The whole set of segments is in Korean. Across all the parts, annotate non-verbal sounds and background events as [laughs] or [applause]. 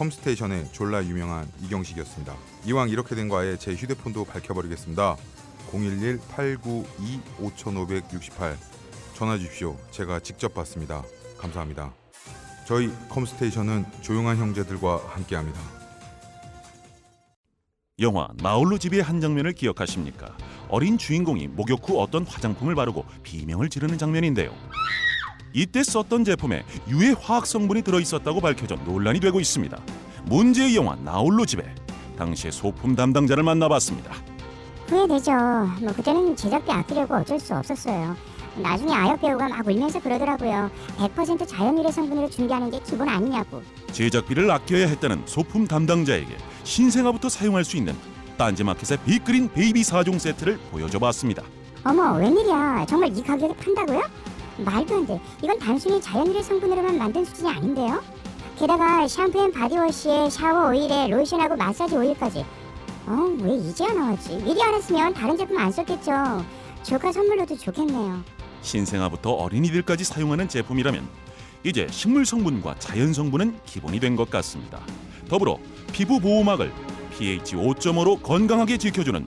컴스테이션의 졸라 유명한 이경식이었습니다. 이왕 이렇게 된거 아예 제 휴대폰도 밝혀버리겠습니다. 011-892-5568 전화 주십시오. 제가 직접 받습니다. 감사합니다. 저희 컴스테이션은 조용한 형제들과 함께합니다. 영화 나홀로 집의 한 장면을 기억하십니까? 어린 주인공이 목욕 후 어떤 화장품을 바르고 비명을 지르는 장면인데요. 이때 썼던 제품에 유해 화학 성분이 들어 있었다고 밝혀져 논란이 되고 있습니다. 문제의 영화 나홀로 집에 당시의 소품 담당자를 만나봤습니다. 후회되죠. 뭐 그때는 제작비 아끼려고 어쩔 수 없었어요. 나중에 아역 배우가 막 울면서 그러더라고요. 100% 자연유래 성분으로 준비하는 게 기본 아니냐고. 제작비를 아껴야 했다는 소품 담당자에게 신생아부터 사용할 수 있는 딴지마켓의 빅그린 베이비 4종 세트를 보여줘봤습니다. 어머 웬일이야. 정말 이 가격에 판다고요? 말도 안 돼. 이건 단순히 자연유래 성분으로만 만든 수준이 아닌데요? 게다가 샴푸 and body wash에 샤워 오일에 로션하고 마사지 오일까지. 어, 왜 이제야 나왔지? 미리 알았으면 다른 제품 안 썼겠죠. 조카 선물로도 좋겠네요. 신생아부터 어린이들까지 사용하는 제품이라면 이제 식물 성분과 자연 성분은 기본이 된 것 같습니다. 더불어 피부 보호막을 pH 5.5로 건강하게 지켜주는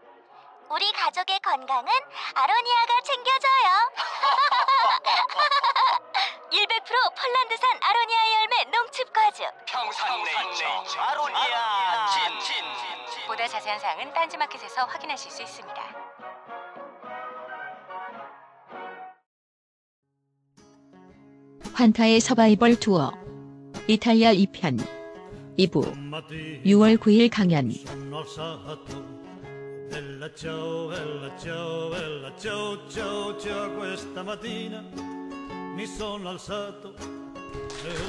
우리 가족의 건강은 아로니아가 챙겨줘요. [laughs] 100% 폴란드산 아로니아 열매 농축 과즙. 평산네이처. 아로니아 친 보다 자세한 사항은 딴지마켓에서 확인하실 수 있습니다. 환타의 서바이벌 투어. 이탈리아 2편. 2부. 6월 9일 강연 Bella ciao, bella ciao, bella ciao, ciao, ciao, questa mattina mi sono alzato e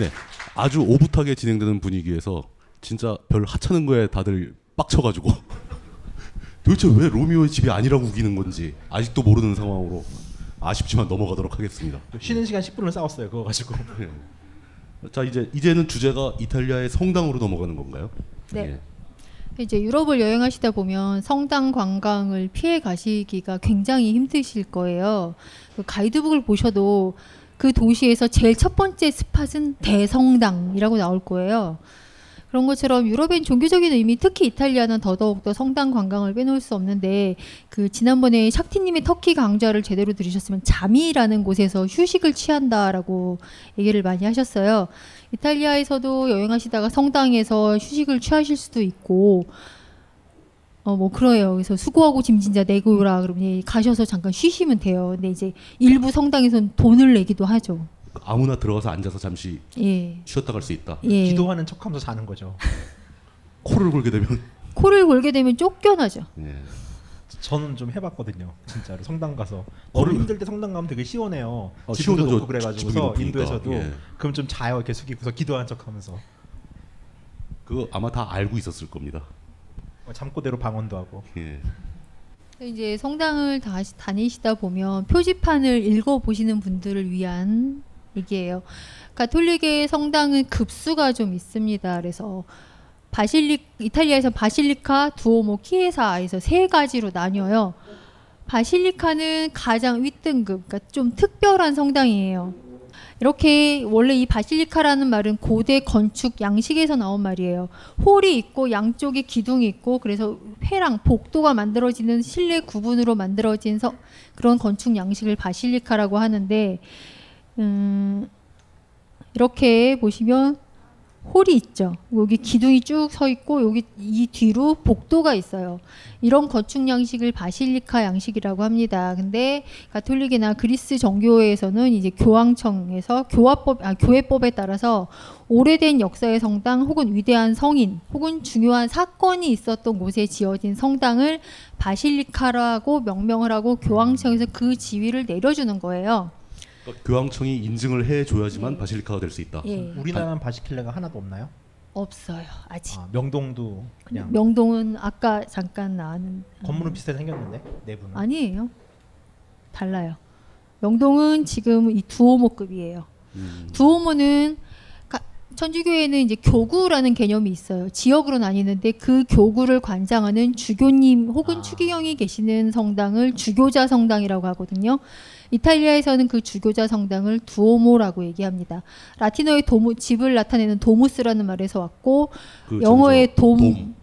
네, 아주 오붓하게 진행되는 분위기에서 진짜 별 하찮은 거에 다들 빡쳐가지고 [laughs] 도대체 왜 로미오의 집이 아니라고 우기는 건지 아직도 모르는 상황으로 아쉽지만 넘어가도록 하겠습니다. 쉬는 시간 10분을 싸웠어요. 그거 가지고. 네. 자 이제 이제는 주제가 이탈리아의 성당으로 넘어가는 건가요? 네. 예. 이제 유럽을 여행하시다 보면 성당 관광을 피해 가시기가 굉장히 힘드실 거예요. 그 가이드북을 보셔도 그 도시에서 제일 첫 번째 스팟은 대성당이라고 나올 거예요. 그런 것처럼 유럽엔 종교적인 의미, 특히 이탈리아는 더더욱더 성당 관광을 빼놓을 수 없는데 그 지난번에 샥티님의 터키 강좌를 제대로 들으셨으면 잠이라는 곳에서 휴식을 취한다라고 얘기를 많이 하셨어요. 이탈리아에서도 여행하시다가 성당에서 휴식을 취하실 수도 있고 어 뭐 그래요. 그래서 수고하고 짐 진짜 내고라 그러면 예, 가셔서 잠깐 쉬시면 돼요. 근데 이제 일부 성당에서는 돈을 내기도 하죠. 아무나 들어가서 앉아서 잠시 예. 쉬었다 갈 수 있다. 예. 기도하는 척하면서 자는 거죠. [laughs] 코를 골게 되면 코를 골게 되면 쫓겨나죠. 예. 저는 좀 해봤거든요. 진짜로 성당 가서 너무 힘들 때 성당 가면 되게 시원해요. 어, 지붕도 시원하죠. 높고 그래가지고서 높으니까. 인도에서도 예. 그럼 좀 자요 이렇게 숙이고서 기도하는 척하면서 그거 아마 다 알고 있었을 겁니다. 어, 잠꼬대로 방언도 하고. 예. 이제 성당을 다시 다니시다 보면 표지판을 읽어 보시는 분들을 위한 얘기예요. 가톨릭의 성당은 급수가 좀 있습니다. 그래서 바실리 이탈리아에서 바실리카, 두오모, 키에사에서 세 가지로 나뉘어요. 바실리카는 가장 윗등급, 그러니까 좀 특별한 성당이에요. 이렇게 원래 이 바실리카라는 말은 고대 건축 양식에서 나온 말이에요. 홀이 있고 양쪽에 기둥이 있고 그래서 회랑 복도가 만들어지는 실내 구분으로 만들어진 서, 그런 건축 양식을 바실리카라고 하는데 음, 이렇게 보시면 홀이 있죠. 여기 기둥이 쭉 서 있고 여기 이 뒤로 복도가 있어요. 이런 건축 양식을 바실리카 양식이라고 합니다. 근데 가톨릭이나 그리스 정교회에서는 이제 교황청에서 교화법 아 교회법에 따라서 오래된 역사의 성당 혹은 위대한 성인 혹은 중요한 사건이 있었던 곳에 지어진 성당을 바실리카라고 명명을 하고 교황청에서 그 지위를 내려주는 거예요. 그러니까 교황청이 인증을 해줘야지만 바실리카가 될 수 있다. 예. 우리나라는 바시킬레가 하나도 없나요? 없어요. 아직. 아, 명동도 그냥 명동은 아까 잠깐 나왔는 건물은 비슷하게 생겼는데 내부는 아니에요. 달라요. 명동은 지금 이 두오모급이에요. 음. 두오모는 가- 천주교에는 이제 교구라는 개념이 있어요. 지역으로 나뉘는데 그 교구를 관장하는 주교님 혹은 추기경이 계시는 성당을 주교자 성당이라고 하거든요. 이탈리아에서는 그 주교자 성당을 두오모라고 얘기합니다. 라틴어의 도무, 집을 나타내는 도무스라는 말에서 왔고 그 영어의 돔,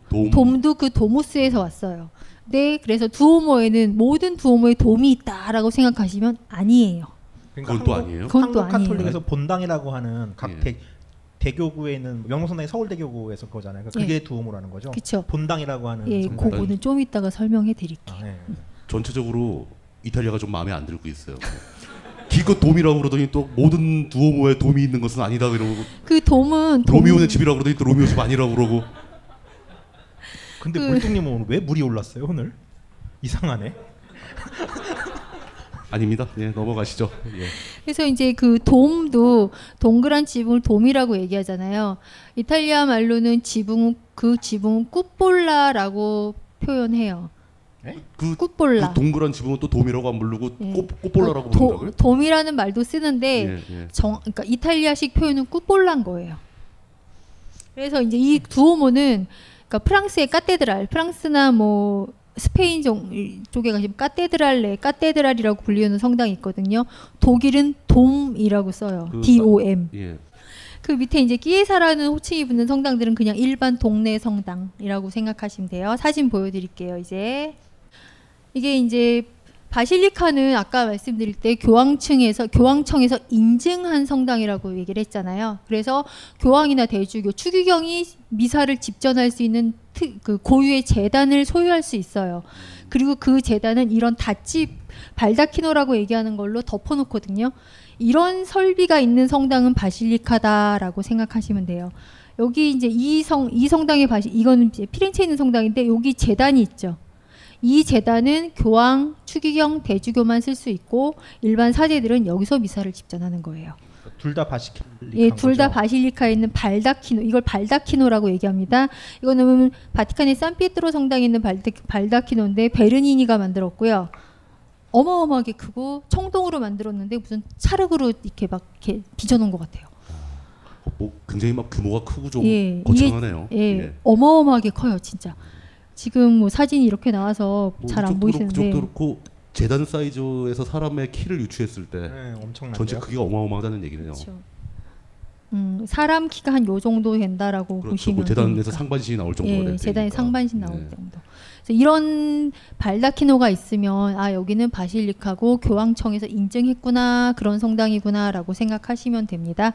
돔, 돔. 도그 도무스에서 왔어요. 네, 그래서 두오모에는 모든 두오모에 돔이 있다라고 생각하시면 아니에요. 그건 또 아니에요? 그건 또 한국 아니에요. 카톨릭에서 본당이라고 하는 각 예. 대, 대교구에 있는 명성당이 서울대교구에서 그거잖아요. 그러니까 그게 예. 두오모라는 거죠. 그쵸. 본당이라고 하는 예. 그거는 좀 이따가 설명해 드릴게요. 아, 예. 전체적으로 이탈리아가 좀 마음에 안 들고 있어요. 기껏 돔이라고 그러더니 또 모든 두오모에 돔이 있는 것은 아니다 그러고 그 돔은 돔- 로미오네 집이라고 그러더니 또 로미오 집 아니라고 그러고 근데 그- 물뚱님은 오늘 왜 물이 올랐어요 오늘? 이상하네. 아닙니다. 예, 넘어가시죠. 예. 그래서 이제 그 돔도 동그란 지붕을 돔이라고 얘기하잖아요. 이탈리아 말로는 지붕 그 지붕은 꾸볼라라고 표현해요. 그, 꾸볼라. 그 동그란 지붕은 또 돔이라고 안 부르고 예. 꽃, 꽃볼라라고 도- 부른다고요? 돔이라는 말도 쓰는데 예, 예. 정, 그러니까 이탈리아식 표현은 꾸볼라인 거예요. 그래서 이제 이 두오모는 그러니까 프랑스의 카테드랄, 프랑스나 뭐 스페인 종, 쪽에 가시면 카테드랄레, 카테드랄이라고 불리는 성당이 있거든요. 독일은 돔이라고 써요. 그 D O M. 예. 그 밑에 이제 끼에사라는 호칭이 붙는 성당들은 그냥 일반 동네 성당이라고 생각하시면 돼요. 사진 보여드릴게요. 이제 이게 이제 바실리카는 아까 말씀드릴 때 교황청에서 교황청에서 인증한 성당이라고 얘기를 했잖아요. 그래서 교황이나 대주교, 추기경이 미사를 집전할 수 있는 특, 그 고유의 재단을 소유할 수 있어요. 그리고 그 재단은 이런 닷집 발다키노라고 얘기하는 걸로 덮어놓거든요. 이런 설비가 있는 성당은 바실리카다라고 생각하시면 돼요. 여기 이제 이 성 이 성당의 바시 이거는 이제 피렌체에 있는 성당인데 여기 제단이 있죠. 이 제단은 교황, 추기경, 대주교만 쓸 수 있고 일반 사제들은 여기서 미사를 집전하는 거예요. 둘 다 바시킬릭. 예, 둘 다 바실리카에 있는 발다키노, 이걸 발다키노라고 얘기합니다. 이거는 바티칸의 산피에트로 성당에 있는 발다, 발다 키노인데 베르니니가 만들었고요. 어마어마하게 크고 청동으로 만들었는데 무슨 찰흙으로 이렇게 막 이렇게 빚어놓은 것 같아요. 어, 뭐 굉장히 막 규모가 크고 좀 예, 거창하네요. 이게, 예, 어마어마하게 커요, 진짜. 지금 뭐 사진이 이렇게 나와서 뭐 잘안 이쪽도 보이시는데 그렇고 저쪽도 그렇고 재단 사이즈에서 사람의 키를 유추했을 때 네, 엄청난데요? 전체 크기가 어마어마하다는 얘기네요. 그렇죠. 음, 사람 키가 한 요 정도 된다라고 그렇죠. 보시면 뭐 재단에서 되니까. 상반신이 나올 정도가 예, 될 재단에 테니까. 상반신 나올 네. 정도. 그래서 이런 발다키노가 있으면 아 여기는 바실리카고 교황청에서 인증했구나 그런 성당이구나라고 생각하시면 됩니다.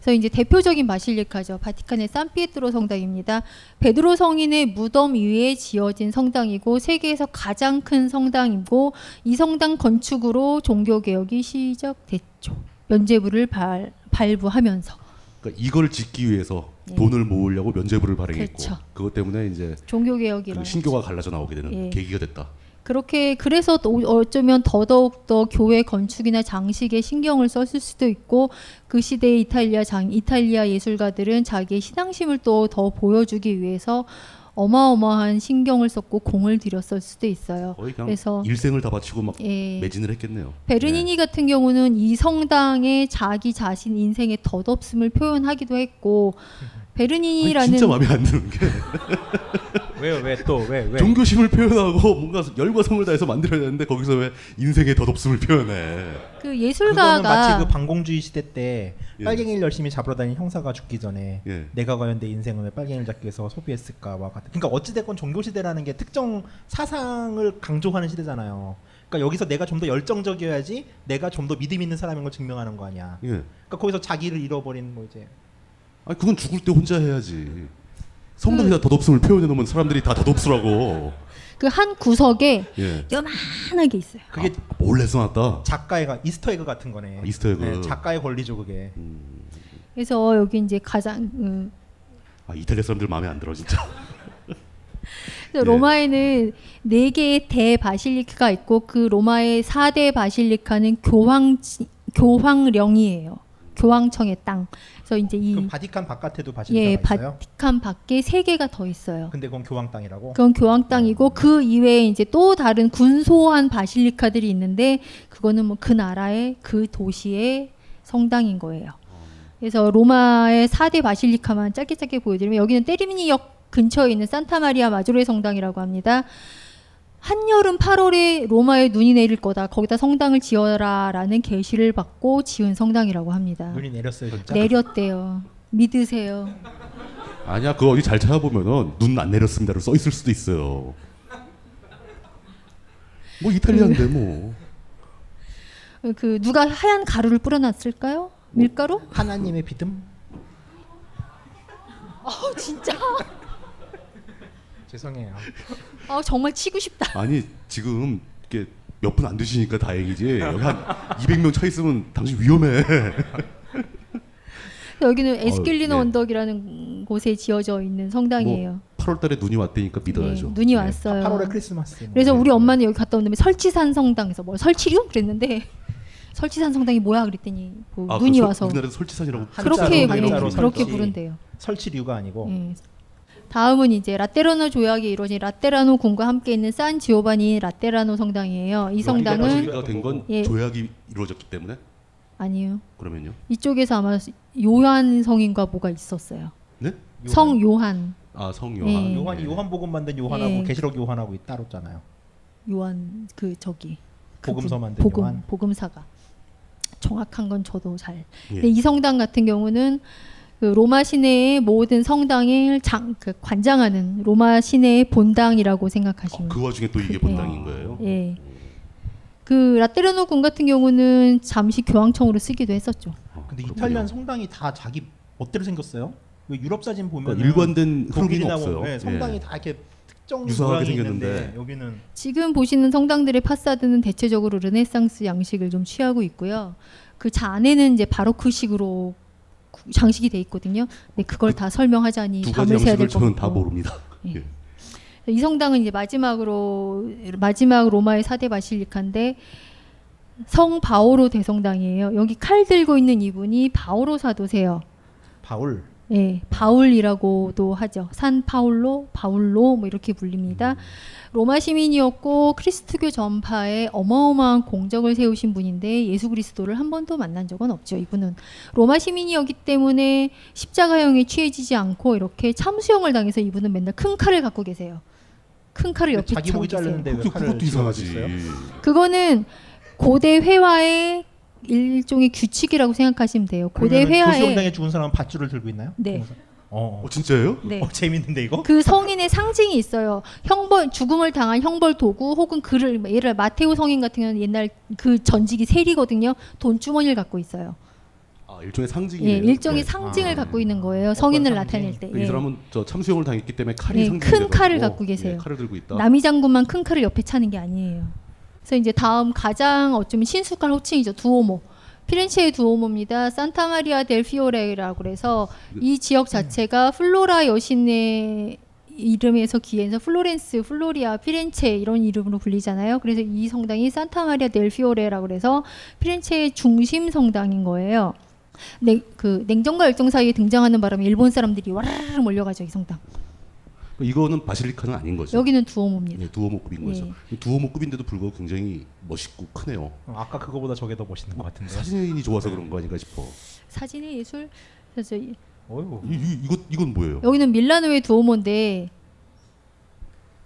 그래서 이제 대표적인 바실리카죠. 바티칸의 산피에트로 성당입니다. 베드로 성인의 무덤 위에 지어진 성당이고 세계에서 가장 큰 성당이고 이 성당 건축으로 종교 개혁이 시작됐죠. 면죄부를 발, 발부하면서 그러니까 이걸 짓기 위해서 예. 돈을 모으려고 면죄부를 발행했고 그렇죠. 그것 때문에 이제 종교 개혁이 그 신교가 갈라져 나오게 되는 예. 계기가 됐다. 그렇게 그래서 또 어쩌면 더더욱 더 교회 건축이나 장식에 신경을 썼을 수도 있고 그 시대의 이탈리아 장 이탈리아 예술가들은 자기의 신앙심을 또 더 보여주기 위해서 어마어마한 신경을 썼고 공을 들였을 수도 있어요. 그래서 일생을 다 바치고 막 예. 매진을 했겠네요. 베르니니 같은 경우는 이 성당에 자기 자신 인생의 덧없음을 표현하기도 했고 [laughs] 아니, 베르니니라는 진짜 마음에 안 드는 게 [laughs] 왜요? 왜 또 왜 왜? 종교심을 표현하고 뭔가 열과 성을 다해서 만들어야 되는데 거기서 왜 인생의 덧없음을 표현해? 그 예술가가 마치 그 반공주의 시대 때 예. 빨갱이를 열심히 잡으러 다니는 형사가 죽기 전에 예. 내가 과연 내 인생을 왜 빨갱이를 잡기 위해서 소비했을까와 같은. 그러니까 어찌 됐건 종교 시대라는 게 특정 사상을 강조하는 시대잖아요. 그러니까 여기서 내가 좀 더 열정적이어야지 내가 좀 더 믿음 있는 사람인 걸 증명하는 거 아니야. 예. 그러니까 거기서 자기를 잃어버린 뭐 이제 아니 그건 죽을 때 혼자 해야지. 성당에다 덧없음을 표현해 놓으면 사람들이 다 덧없으라고. 그 한 구석에 예. 요만하게 있어요. 그게 몰래 써놨다. 작가의가 Easter egg 같은 거네. 아, Easter egg. 네, 작가의 권리죠 그게. 그래서 여기 이제 가장 음, 아 이탈리아 사람들 마음에 안 들어 진짜. 그래서 예. 로마에는 네 개의 대바실리카가 있고 그 로마의 4대 바실리카는 교황 교황령이에요. 교황청의 땅. 그래서 이제 이그 바티칸 바깥에도 바실리카가 예, 있어요. 바티칸 밖에 세 개가 더 있어요. 근데 그건 교황 땅이라고. 그건 교황 땅이고 그 이외에 이제 또 다른 군소한 바실리카들이 있는데 그거는 뭐 그 나라의 그 도시의 성당인 거예요. 그래서 로마의 4대 바실리카만 짧게 짧게 보여드리면 여기는 때리미니역 근처에 있는 산타 마리아 마조레 성당이라고 합니다. 한여름 8월에 로마에 눈이 내릴 거다. 거기다 성당을 지어라라는 계시를 받고 지은 성당이라고 합니다. 눈이 내렸어요 진짜. 내렸대요. 믿으세요. 아니야 그거 어디 잘 찾아보면은 눈 안 내렸습니다로 써 있을 수도 있어요. 뭐 이탈리아인데 뭐. 그 누가 하얀 가루를 뿌려놨을까요? 밀가루? 하나님의 믿음. 어 진짜. 죄송해요. 어 정말 치고 싶다. 아니 지금 이게 몇 분 안 드시니까 다행이지. 여기 한 200명 차 있으면 당신 위험해. 여기는 어, 에스킬리노 네. 언덕이라는 곳에 지어져 있는 성당이에요. 8월달에 눈이 왔다니까 믿어야죠. 네, 눈이 왔어요. 8월에 크리스마스. 그래서 우리 엄마는 여기 갔다 온 다음에 설치산 성당에서 뭐 설치류 그랬는데 [laughs] 설치산 성당이 뭐야 그랬더니 뭐 아, 눈이 그 설- 와서 우리나라에서 설치산이라고 그렇게 한자로, 한자로 예, 그렇게 설치. 부른대요. 설치류가 아니고. 예. 다음은 이제 라테라노 조약이 이루어진 라테라노 궁과 함께 있는 산 지오바니 라테라노 성당이에요. 이 성당은 가된건 예. 조약이 이루어졌기 때문에 아니요. 그러면요. 이쪽에서 아마 요한 성인과 뭐가 있었어요. 네? 성 요한. 아 성 요한. 예. 요한이 요한복음 만든 요한하고 예. 계시록 요한하고 따로잖아요. 요한 그 저기 복음서 그분, 만든 복음 요한. 복음사가 정확한 건 저도 잘. 예. 근데 이 성당 같은 경우는 그 로마 시내의 모든 성당을 장, 그 관장하는 로마 시내의 본당이라고 생각하시면 그 와중에 또 이게 본당인 거예요. 예. 그 라테라노 궁 같은 경우는 잠시 교황청으로 쓰기도 했었죠. 근데 이탈리안 성당이 다 자기 멋대로 생겼어요. 왜 유럽 사진 보면 그러니까 일관된 흐름이 없어요. 네, 성당이 예. 다 이렇게 특정 유사하게 생겼는데. 있는데 여기는 지금 보시는 성당들의 파사드는 대체적으로 르네상스 양식을 좀 취하고 있고요. 그 안에는 이제 바로크식으로 구- 장식이 돼 있거든요. 근데 그걸 다 설명하자니 잠을 새야 될 양식을 것 저는 같고. 다 모릅니다. 예. 예. 이 성당은 이제 마지막으로 마지막 로마의 사대 바실리카인데 성 바오로 대성당이에요. 여기 칼 들고 있는 이분이 바오로 사도세요. 바울. 예, 바울이라고도 하죠. 산 파울로, 바울로 뭐 이렇게 불립니다. 로마 시민이었고 크리스트교 전파에 어마어마한 공적을 세우신 분인데 예수 그리스도를 한 번도 만난 적은 없죠. 이분은 로마 시민이었기 때문에 십자가형에 취해지지 않고 이렇게 참수형을 당해서 이분은 맨날 큰 칼을 갖고 계세요. 큰 칼을 옆에 차고 계세요. 자르는데 왜 칼을 그것도 이상하지. 그거는 고대 회화의 일종의 규칙이라고 생각하시면 돼요. 고대 회화에 도시용당에 죽은 사람은 밧줄을 들고 있나요? 네. 어, 어 진짜예요? 네. 어, 재밌는데 이거? 그 성인의 상징이 있어요. 형벌 죽음을 당한 형벌 도구 혹은 그를 예를 들어 마테오 성인 같은 경우는 옛날 그 전직이 세리거든요. 돈 주머니를 갖고 있어요. 아 일종의 상징이에요. 예, 일종의 네. 상징을 아. 갖고 있는 거예요. 성인을 상징? 나타낼 때. 이 예. 사람은 저 참수형을 당했기 때문에 칼이 네, 상징이 큰 칼을 갖고 계세요. 예, 칼을 들고 있다. 남이 장군만 큰 칼을 옆에 차는 게 아니에요. 그래서 이제 다음 가장 어쩌면 신숙한 호칭이죠. 두오모. 피렌체의 두오모입니다. 산타 마리아 델 피오레라고 그래서 이 지역 자체가 플로라 여신의 이름에서 기인해서 플로렌스, 플로리아, 피렌체 이런 이름으로 불리잖아요. 그래서 이 성당이 산타 마리아 델 피오레라고 그래서 피렌체의 중심 성당인 거예요. 냉, 그 냉정과 열정 사이에 등장하는 바람에 일본 사람들이 와르르 몰려가죠 이 성당. 이거는 바실리카는 아닌 거죠. 여기는 두오모입니다. 예, 두오모급인 거죠. 두오모급인데도 불구하고 굉장히 멋있고 크네요. 어, 아까 그거보다 저게 더 멋있는 것 같은데. 사진이 좋아서 그런 거 아닌가 싶어. 사진의 예술. 그래서 이- 어이구. 이, 이, 이거 이건 뭐예요? 여기는 밀라노의 두오모인데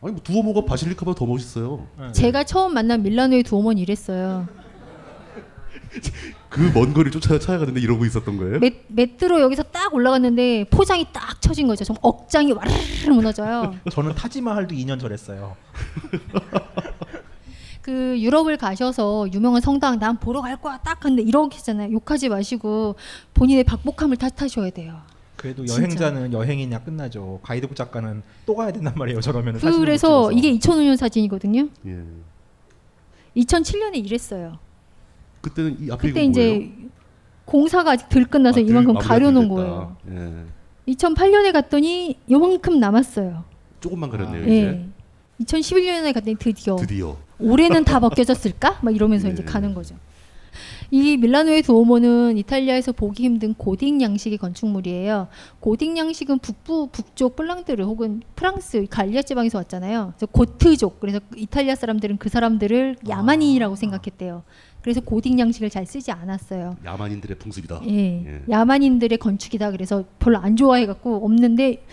아니 뭐 두오모가 바실리카보다 더 멋있어요. 제가 처음 만난 밀라노의 두오모는 이랬어요. [laughs] 그 먼 거리 쫓아 찾아가는데 이러고 있었던 거예요? 메, 메트로 여기서 딱 올라갔는데 포장이 딱 쳐진 거죠. 좀 억장이 와르르 무너져요. [laughs] 저는 타지마할도 2년 전했어요. [laughs] 그 유럽을 가셔서 유명한 성당 난 보러 갈 거야 딱 근데 이렇게 했잖아요. 욕하지 마시고 본인의 박복함을 탓하셔야 돼요. 그래도 진짜. 여행자는 여행이냐 끝나죠. 가이드북 작가는 또 가야 된단 말이에요. 저러면 그래서. 이게 2005년 사진이거든요. 예. 2007년에 이랬어요. 그때는 이 앞에 그때 이제? 공사가 아직 덜 끝나서 아, 이만큼 가려놓은. 거예요. 예. 2008년에 갔더니 요만큼 남았어요. 조금만 가렸네요 예. 이제. 2011년에 갔더니 드디어 드디어. 올해는 다 벗겨졌을까? 막 이러면서 [laughs] 예. 이제 가는 거죠. 이 밀라노의 두오모는 이탈리아에서 보기 힘든 고딕 양식의 건축물이에요. 고딕 양식은 북부 북쪽 플랑드르 혹은 프랑스 갈리아 지방에서 왔잖아요. 그래서 고트족 그래서 이탈리아 사람들은 그 사람들을 야만인이라고 생각했대요. 그래서 고딕 양식을 잘 쓰지 않았어요. 야만인들의 풍습이다. 예. 야만인들의 건축이다. 그래서 별로 안 좋아해갖고 없는데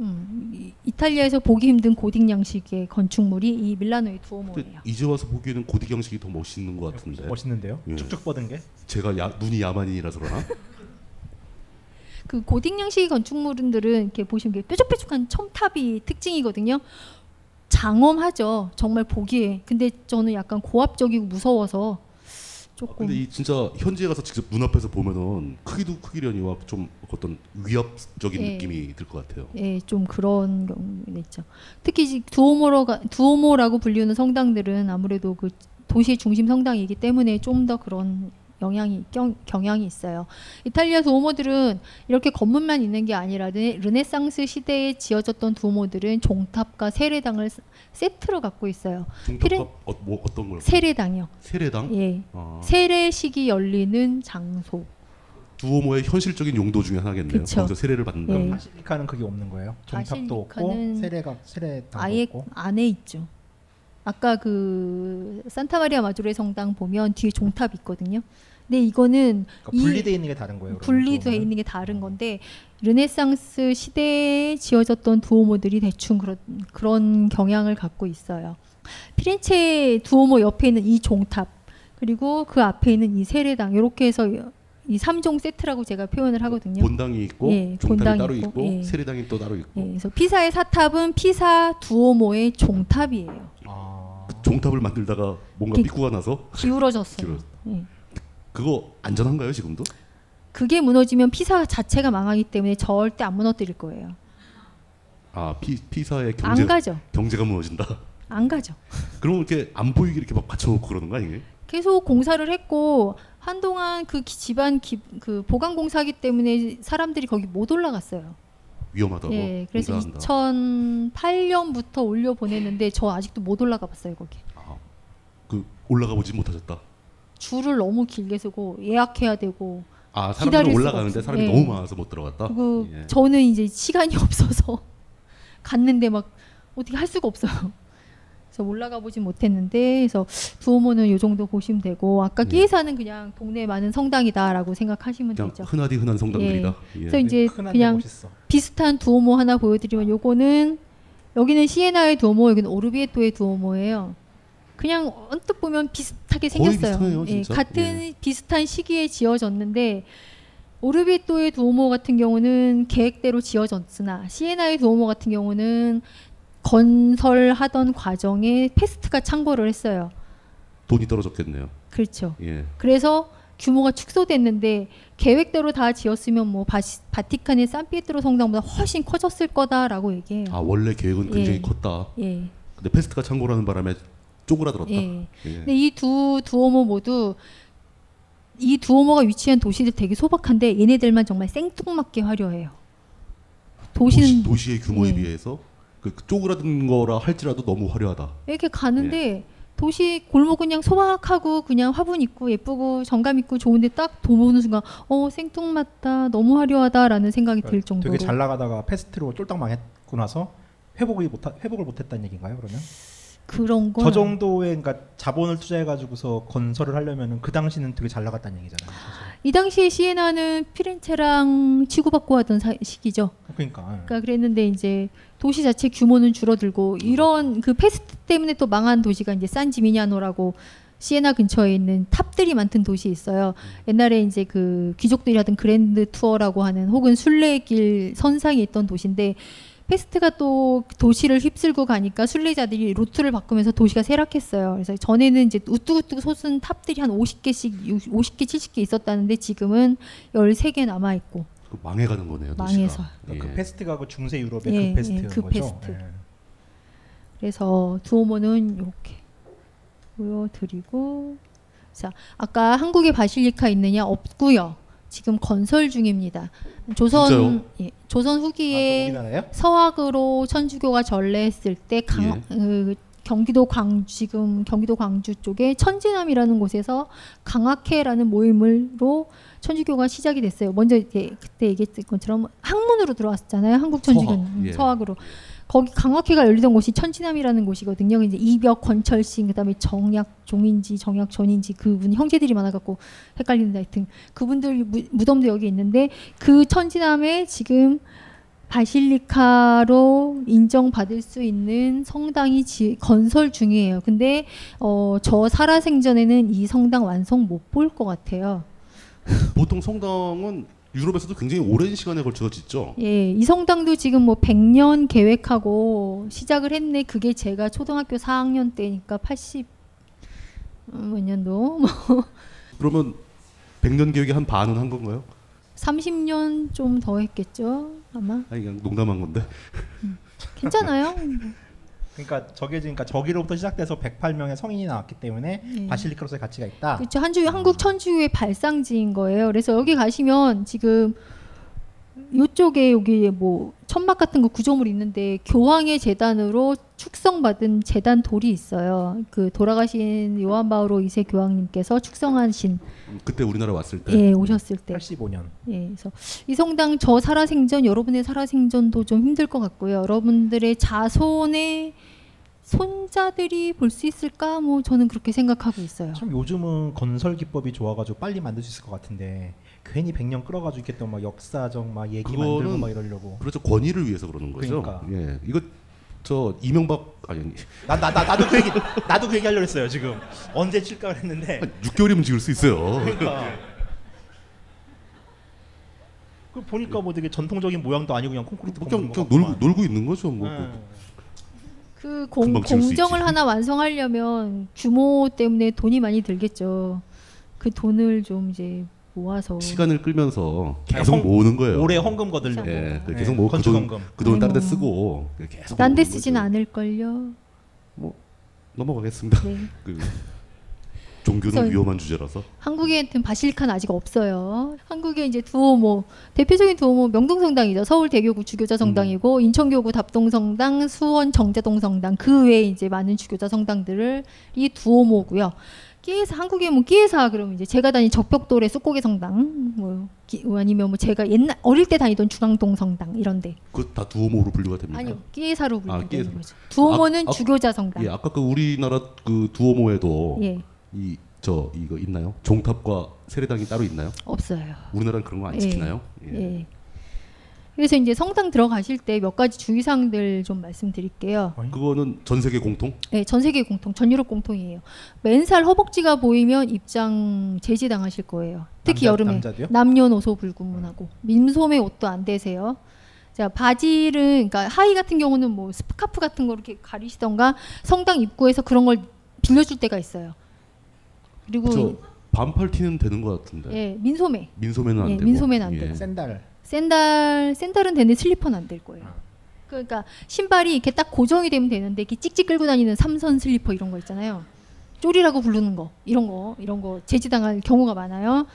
음, 이- 이탈리아에서 보기 힘든 고딕 양식의 건축물이 이 밀라노의 두오모예요. 이제 와서 보기에는 고딕 형식이 더 멋있는 것 같은데. 멋있는데요? 예. 쭉쭉 뻗은 게? 제가 야, 눈이 야만인이라서 그러나? [laughs] 그 고딕 양식의 건축물들은 이렇게 보시면 뾰족뾰족한 첨탑이 특징이거든요. 장엄하죠. 정말 보기에. 근데 저는 약간 고압적이고 무서워서 조금 근데 이 진짜 현지에 가서 직접 눈앞에서 보면은 크기도 크기려니와 좀 어떤 위협적인 예. 느낌이 들 것 같아요. 예, 좀 그런 경우가 있죠. 특히 지- 두오모로가 두오모라고 불리는 성당들은 아무래도 그 도시의 중심 성당이기 때문에 좀 더 그런 영향이 경, 경향이 있어요. 이탈리아 두오모들은 이렇게 건물만 있는 게 아니라 르네, 르네상스 시대에 지어졌던 두오모들은 종탑과 세례당을 스- 세트로 갖고 있어요. 피레- 중탑 어, 뭐 어떤 걸? 세례당이요. 세례당? 예. 아. 세례식이 열리는 장소. 두오모의 현실적인 용도 중에 하나겠네요. 그쵸. 거기서 세례를 받는다. 예. 바실리카는 그게 없는 거예요. 종탑도 없고 세례가 세례당도 아예 없고. 안에 있죠. 아까 그 산타 마리아 마조레 성당 보면 뒤에 종탑 있거든요. 근데 이거는 그러니까 분리돼 있는 게 다른 거예요. 분리돼? 있는 게 다른 건데 르네상스 시대에 지어졌던 두오모들이 대충 그런 그런 경향을 갖고 있어요. 피렌체 두오모 옆에 있는 이 종탑 그리고 그 앞에 있는 이 세례당 이렇게 해서 이 3종 세트라고 제가 표현을 하거든요. 본당이 있고 예, 종탑이 본당이 따로 있고, 있고 예. 세례당이 또 따로 있고 예, 그래서 피사의 사탑은 피사 두오모의 종탑이에요. 그 종탑을 만들다가 뭔가 기- 미꾸가 나서 기울어졌어요. [laughs] 기울어- 예. 그거 안전한가요 지금도? 그게 무너지면 피사 자체가 망하기 때문에 절대 안 무너뜨릴 거예요. 아 피, 피사의 경제 안 가죠. 경제가 무너진다. 안 가죠. 그러면 이렇게 안 보이게 이렇게 막 받쳐놓고 그러는 거 아니에요? 계속 공사를 했고 한동안 그 기- 집안 기, 그 보강 공사기 때문에 사람들이 거기 못 올라갔어요. 위험하다고. 예, 그래서 공사한다. 2008년부터 올려 보냈는데 저 아직도 못 올라가 봤어요 거기. 그 올라가 보지 못하셨다. 줄을 너무 길게 서고 예약해야 되고. 아 사람들이 올라가는데. 사람이 예. 너무 많아서 못 들어갔다. 그리고 예. 저는 이제 시간이 [laughs] 없어서 갔는데 막 어떻게 할 수가 없어요. 그래서 올라가 보진 못했는데 그래서 두오모는 요 정도 보시면 되고 아까 끼에사는 그냥 동네에 많은 성당이다라고 생각하시면 그냥 되죠. 흔하디 흔한 성당들이다. 예. 예. 그래서 이제 그냥 멋있어. 비슷한 두오모 하나 보여드리면 요거는 여기는 시에나의 두오모, 여기는 오르비에토의 두오모예요. 그냥 언뜻 보면 비슷하게 생겼어요. 비슷해요, 예. 같은 비슷한 시기에 지어졌는데 오르비에토의 두오모 같은 경우는 계획대로 지어졌으나 시에나의 두오모 같은 경우는 건설하던 과정에 페스트가 창궐을 했어요. 돈이 떨어졌겠네요. 그렇죠. 예. 그래서 규모가 축소됐는데 계획대로 다 지었으면 뭐 바시, 바티칸의 산피에트로 성당보다 훨씬 커졌을 거다라고 얘기해요. 아 원래 계획은 굉장히 예. 컸다. 예. 근데 페스트가 창궐하는 바람에 쪼그라들었다. 예. 예. 근데 이 두 두오모 모두 이 두오모가 위치한 도시들 되게 소박한데 얘네들만 정말 생뚱맞게 화려해요. 도시는 도시, 의 규모에 예. 비해서 그 쪼그라든 거라 할지라도 너무 화려하다. 이렇게 가는데 도시 골목 그냥 소박하고 그냥 화분 있고 예쁘고 정감 있고 좋은데 딱 도보는 순간 어 생뚱맞다 너무 화려하다라는 생각이 들 정도로 되게 잘 나가다가 패스트로 쫄딱 망했고 나서 회복이 못 회복을 못했다는 얘기인가요? 그러면 그런 거저 정도의 그러니까 자본을 투자해가지고서 건설을 하려면은 그 당시는 되게 잘 나갔다는 얘기잖아요. 사실. 이 당시에 시에나는 피렌체랑 치고받고 하던 사- 시기죠. 그러니까. 그러니까 그랬는데 이제 도시 자체 규모는 줄어들고 이런 그 페스트 때문에 또 망한 도시가 이제 산 지미냐노라고 시에나 근처에 있는 탑들이 많던 도시 있어요. 옛날에 이제 그 귀족들이 하던 grand tour라고 하는 혹은 순례길 선상에 있던 도시인데 페스트가 또 도시를 휩쓸고 가니까 순례자들이 루트를 바꾸면서 도시가 쇠락했어요. 그래서 전에는 이제 우뚝우뚝 솟은 탑들이 한 50개씩 50개 70개 있었다는데 지금은 13개 남아 있고 그 망해가는 거네요. 망해서. 도시가. 그러니까 예. 그 페스트가 그 중세 유럽의 예, 그 페스트인 예, 그 거죠. 페스트. 예. 그래서 두오모는 이렇게 보여드리고 자 아까 한국에 바실리카 있느냐 없고요. 지금 건설 중입니다. 조선? 예, 조선 후기에 우리나라요? 서학으로 천주교가 전래했을 때 강, 예. 그 경기도 광 지금 경기도 광주 쪽에 천진암이라는 곳에서 강학회라는 모임으로 천주교가 시작이 됐어요. 먼저 이제 그때 얘기했던 것처럼 학문으로 들어왔잖아요. 한국 천주교는 서학, 예. 서학으로. 거기 강학회가 열리던 곳이 천진암이라는 곳이거든요. 이제 이벽 권철신 그다음에 정약 종인지 정약 전인지 그분 형제들이 많아갖고 헷갈리는데 하여튼 그분들 무, 무덤도 여기 있는데 그 천진암에 지금 바실리카로 인정받을 수 있는 성당이 지, 건설 중이에요. 근데 어, 저 살아생전에는 이 성당 완성 못 볼 것 같아요. 보통 성당은 유럽에서도 굉장히 오랜 시간에 걸쳐서 짓죠. 예, 이 성당도 지금 뭐 100년 계획하고 시작을 했네. 그게 제가 초등학교 4학년 때니까 80 어, 몇 년도 [laughs] 뭐 그러면 100년 계획의 한 반은 한 건가요? 30년 좀 더 했겠죠. 아마 아니 그냥 농담한 건데. 괜찮아요. [laughs] 그러니까 저게 그러니까 저기로부터 시작돼서 108명의 성인이 나왔기 때문에 예. 바실리카로서의 가치가 있다. 그렇죠. 한주 한국 천주교의 발상지인 거예요. 그래서 여기 가시면 지금 이쪽에 여기 뭐 천막 같은 거 구조물 있는데 교황의 재단으로 축성받은 재단 돌이 있어요. 그 돌아가신 요한 바오로 2세 교황님께서 축성하신 그때 우리나라 왔을 때. 예 오셨을 때 85년. 예, 그래서 이 성당 저 살아생전 여러분의 살아생전도 좀 힘들 것 같고요. 여러분들의 자손의 손자들이 볼 수 있을까? 뭐 저는 그렇게 생각하고 있어요. 참 요즘은 건설 기법이 좋아가지고 빨리 만들 수 있을 것 같은데 괜히 100년 끌어가지고 이렇게 또막 역사적 막 얘기 만들고 막 이러려고. 그렇죠 권위를 위해서 그러는 거죠. 그러니까. 예, 이거 저 이명박 아니 나 나 나 나도 그 얘기 나도 그 얘기 하려고 했어요 지금 언제 칠까 했는데 6개월이면 지을 수 있어요. 그러니까 그 보니까 뭐 되게 전통적인 모양도 아니고 그냥 콘크리트 그냥, 그냥 놀고. 놀고 있는 거죠. 뭐. 예. 그 공, 공정을. 하나 완성하려면 규모 때문에 돈이 많이 들겠죠. 그 돈을 좀 이제 모아서 시간을 끌면서 계속 아, 헌- 모으는 거예요. 올해 헌금 거들려고. 예, 그 예, 계속 모으고 건축 그돈 다른 데 아이고. 쓰고 계속 딴 데 쓰진 거죠. 않을 걸요. 넘어가겠습니다. 네. [laughs] 그 종교는 위험한 주제라서. 한국에는 바실리카는 아직 없어요. 한국에 이제 두오모 대표적인 두오모 명동성당이죠. 서울 대교구 주교자 성당이고 인천교구 답동성당, 수원 정자동 성당 그 외에 이제 많은 주교자 성당들을 이 두오모고요. 끼에사 한국에 뭐 끼에사 그러면 이제 제가 다닌 적벽돌의 쑥고개 성당 뭐 기- 아니면 뭐 제가 옛날 어릴 때 다니던 중앙동 성당 이런데 그다 두오모로 분류가 됩니까? 아니요 끼에사로 아, 불리는 끼에사. 거죠. 두오모는 아, 아, 주교자 성당. 예, 아까 그 우리나라 그 두오모에도 예. 이저 이거 있나요? 종탑과 세례당이 따로 있나요? 없어요. 우리나라는 그런 거안 예. 지키나요? 예. 그래서 이제 성당 들어가실 때 몇 가지 주의사항들 좀 말씀드릴게요. 그거는 전 세계 공통? 네, 전 세계 공통, 전 유럽 공통이에요. 맨살 허벅지가 보이면 입장 제지 당하실 거예요. 특히 남자- 여름에 남자도요? 남녀노소 불구분하고 민소매 옷도 안 되세요. 자 바지를 그러니까 하의 같은 경우는 뭐 스카프 같은 거 이렇게 가리시던가 성당 입구에서 그런 걸 빌려줄 때가 있어요. 그리고 저 반팔 티는 되는 것 같은데. 예 민소매 민소매는 안 예, 되고. 민소매는 안 예. 되고. 샌들. 샌들 샌들은 되는데 슬리퍼는 안 될 거예요. 그러니까 신발이 이렇게 딱 고정이 되면 되는데 이렇게 찍찍 끌고 다니는 삼선 슬리퍼 이런 거 있잖아요. 쪼리라고 부르는 거 이런 거 이런 거 제지당할 경우가 많아요.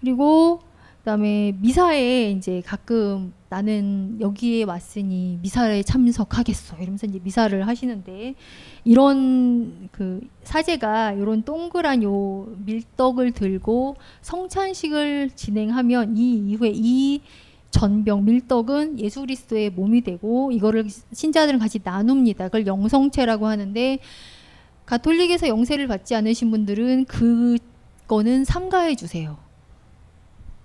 그리고 그다음에 미사에 이제 가끔 나는 여기에 왔으니 미사에 참석하겠어 이러면서 이제 미사를 하시는데 이런 그 사제가 이런 동그란 요 밀떡을 들고 성찬식을 진행하면 이 이후에 이 전병 밀떡은 예수 그리스도의 몸이 되고 이거를 신자들은 같이 나눕니다. 그걸 영성체라고 하는데 가톨릭에서 영세를 받지 않으신 분들은 그거는 삼가해 주세요.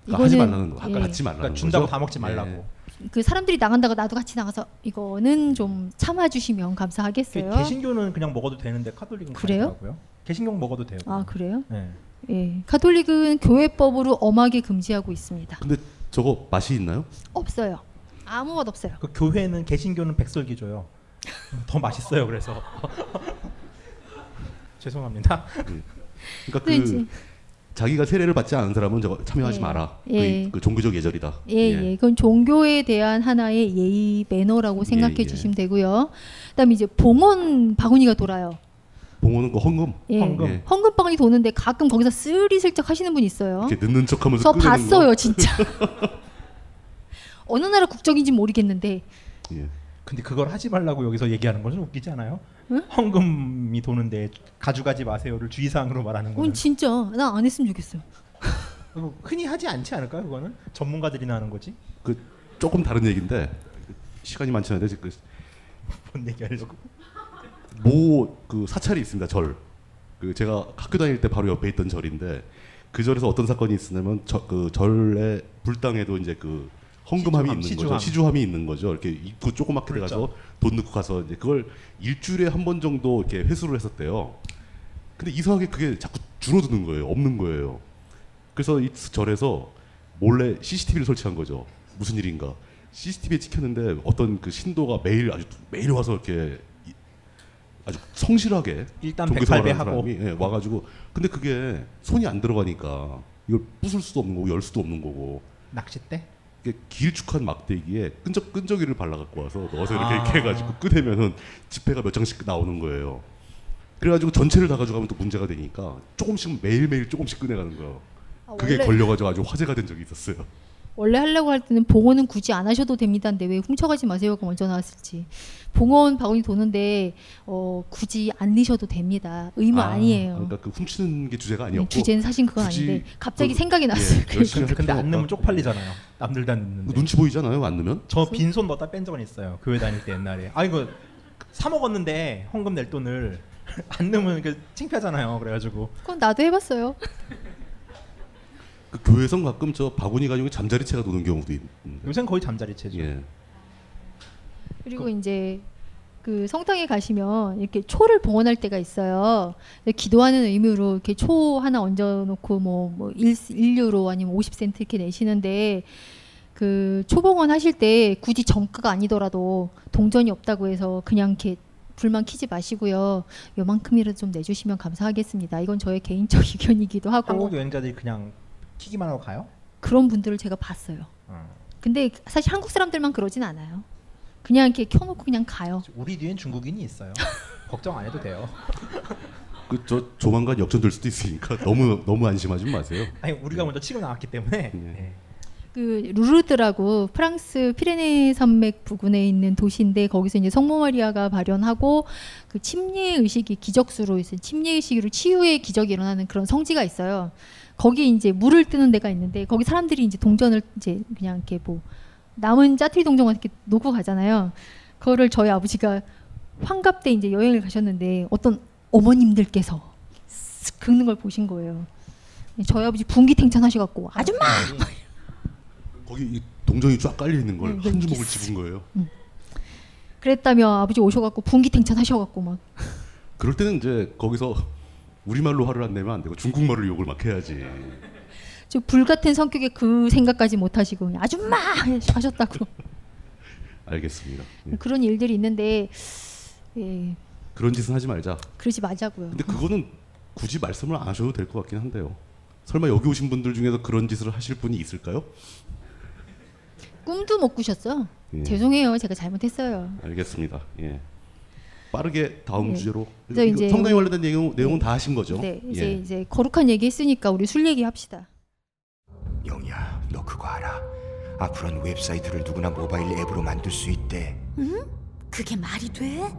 그러니까 하지 말라는 거. 아까 예. 갖지 말라는 그러니까 준다고 거죠? 다 먹지 말라고. 예. 그 사람들이 나간다고 나도 같이 나가서 이거는 좀 참아 주시면 감사하겠어요. 그 개신교는 그냥 먹어도 되는데 카톨릭은 그래요? 개신교 먹어도 돼요. 아 그래요? 네. 예. 가톨릭은 교회법으로 엄하게 금지하고 있습니다. 근데 저거 맛이 있나요? 없어요. 아무 맛 없어요. 그 교회는 개신교는 백설기 줘요. 더 맛있어요. 그래서 [laughs] 죄송합니다. 그러니까 근데 그 자기가 세례를 받지 않은 사람은 저거 참여하지 예. 마라. 예. 그, 그 종교적 예절이다. 예, 예. 그건 종교에 대한 하나의 예의 매너라고 생각해 예. 주시면 되고요. 그다음에 이제 봉헌 바구니가 돌아요. 봉헌은 그 헌금. 예. 예. 헌금 바구니 도는데 가끔 거기서 쓰리슬쩍 하시는 분 있어요. 이렇게 늦는 척하면서 저 봤어요, 거. 진짜. [laughs] 어느 나라 국적인지 모르겠는데 예. 근데 그걸 하지 말라고 여기서 얘기하는 건좀 웃기지 않아요? 헌금이 도는데 가져가지 마세요를 주의사항으로 말하는 그건 거는 진짜 나 안 했으면 좋겠어요. 그거 [laughs] 흔히 하지 않지 않을까요? 그거는 전문가들이나 하는 거지. 그 조금 다른 얘기인데 시간이 많지 않은데 그뭔 얘기하려고? 모 그 사찰이 있습니다. 절. 그 제가 학교 다닐 때 바로 옆에 있던 절인데 그 절에서 어떤 사건이 있었냐면 저, 그 절의 불당에도 이제 그 헌금함이 시주함, 있는 시주함. 거죠. 시주함이 있는 거죠. 이렇게 입구 조그맣게 돼가서 돈 넣고 가서 이제 그걸 일주일에 한 번 정도 이렇게 회수를 했었대요. 근데 이상하게 그게 자꾸 줄어드는 거예요. 없는 거예요. 그래서 이 절에서 몰래 CCTV를 설치한 거죠. 무슨 일인가? CCTV에 찍혔는데 어떤 그 신도가 매일 아주 매일 와서 이렇게 이- 아주 성실하게 일단 종교 생활을 108배 하는 하고. 예, 와가지고 근데 그게 손이 안 들어가니까 이걸 부술 수도 없는 거고 열 수도 없는 거고 낚싯대? 이게 길쭉한 막대기에 끈적 끈적이를 발라 갖고 와서 넣어서 이렇게, 아. 이렇게 해가지고 끄내면은 지폐가 몇 장씩 나오는 거예요. 그래가지고 전체를 다 가져가면 또 문제가 되니까 조금씩 매일 매일 조금씩 꺼내가는 거예요. 아, 그게 걸려가지고 아주 화제가 된 적이 있었어요. 원래 하려고 할 때는 봉헌은 굳이 안 하셔도 됩니다인데 왜 훔쳐가지 마세요가 먼저 나왔을지 봉헌 바구니 도는데 어, 굳이 안 넣으셔도 됩니다 의무 아, 니에요 그러니까 그 훔치는 게 주제가 아니었고 주제는 사실 그건 굳이 아닌데 갑자기 그- 생각이 났어요. 예, 열심히 할 근데 필요가 안 넣으면. 쪽팔리잖아요. 남들 다 넣는데. 눈치 보이잖아요. 안 넣으면. 저 빈손 넣다 뺀 적은 있어요. 교회 다닐 때 옛날에. 아 이거 사 먹었는데 헌금 낼 돈을 [laughs] 안 넣으면 그 창피하잖아요. 그래가지고 그건 나도 해봤어요. 그 교회에서 가끔 저 바구니 가지고 잠자리채가 도는 경우도 있는데. 요새는 거의 잠자리채죠. 예. 그리고 이제 그 성당에 가시면 이렇게 초를 봉헌할 때가 있어요. 기도하는 의미로 이렇게 초 하나 얹어놓고 뭐, 뭐 1, 1유로 아니면 50센트 이렇게 내시는데 그 초봉헌 하실 때 굳이 정가가 아니더라도 동전이 없다고 해서 그냥 이렇게 불만 키지 마시고요. 요만큼이라도 좀 내주시면 감사하겠습니다. 이건 저의 개인적 [laughs] 의견이기도 하고 한국 여행자들이 그냥 키기만 하고 가요? 그런 분들을 제가 봤어요. 어. 근데 사실 한국 사람들만 그러진 않아요. 그냥 이렇게 켜놓고 그냥 가요. 우리 뒤엔 중국인이 있어요. [laughs] 걱정 안 해도 돼요. [laughs] 그 저 조만간 역전될 수도 있으니까 너무 너무 안심하지 마세요. 아니 우리가 먼저 치고 나왔기 때문에 네. 그 루르드라고 프랑스 피레네 산맥 부근에 있는 도시인데 거기서 이제 성모 마리아가 발현하고 그 침례 의식이 기적수로 있어요. 침례 의식으로 치유의 기적이 일어나는 그런 성지가 있어요. 거기 이제 물을 뜨는 데가 있는데 거기 사람들이 이제 동전을 이제 그냥 이렇게 뭐 남은 짜투리 동전 같은 게 놓고 가잖아요. 그거를 저희 아버지가 환갑 때 이제 여행을 가셨는데 어떤 어머님들께서 쓱 긁는 걸 보신 거예요. 저희 아버지 분기탱천 하셔갖고 아줌마 거기 이 동전이 쫙 깔려 있는 걸 네, 한 주먹을 집은 거예요. 그랬다며 아버지 오셔갖고 분기탱천 하셔갖고 막 그럴 때는 이제 거기서 우리말로 화를 안 내면 안 되고 중국말로 욕을 막 해야지. 저 불같은 성격에 그 생각까지 못 하시고 아줌마 하셨다고 [laughs] 알겠습니다. 예. 그런 일들이 있는데 예, 그런 짓은 하지 말자. 그러지 말자고요. 근데 그거는 굳이 말씀을 안 하셔도 될 것 같긴 한데요. 설마 여기 오신 분들 중에서 그런 짓을 하실 분이 있을까요? 꿈도 못 꾸셨어. 예. 죄송해요, 제가 잘못했어요. 알겠습니다. 예. 빠르게 다음 예. 주제로 성당에 관련된 내용 내용은 다 하신 거죠? 네, 이제 예. 이제 거룩한 얘기 했으니까 우리 술 얘기 합시다. 영희야, 너 그거 알아? 앞으로는 웹사이트를 누구나 모바일 앱으로 만들 수 있대. 응? 그게 말이 돼?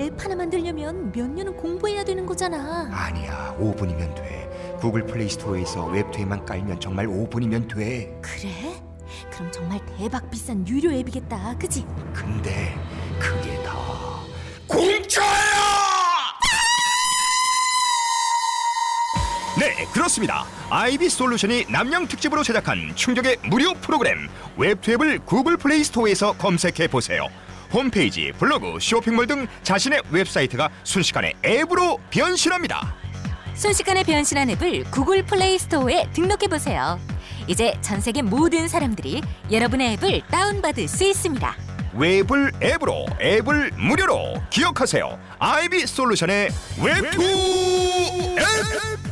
앱 하나 만들려면 몇 년은 공부해야 되는 거잖아. 아니야, 5분이면 돼. 구글 플레이 스토어에서 웹투앱만 깔면 정말 5분이면 돼. 그래? 그럼 정말 대박 비싼 유료 앱이겠다. 그지? 근데 그게 다 공짜야! 네, 그렇습니다. 아이비 솔루션이 납량 특집으로 제작한 충격의 무료 프로그램 웹투앱을 구글 플레이 스토어에서 검색해 보세요. 홈페이지, 블로그, 쇼핑몰 등 자신의 웹사이트가 순식간에 앱으로 변신합니다. 순식간에 변신한 앱을 구글 플레이 스토어에 등록해 보세요. 이제 전 세계 모든 사람들이 여러분의 앱을 다운받을 수 있습니다. 웹을 앱으로, 앱을 무료로 기억하세요. 아이비 솔루션의 웹투 앱!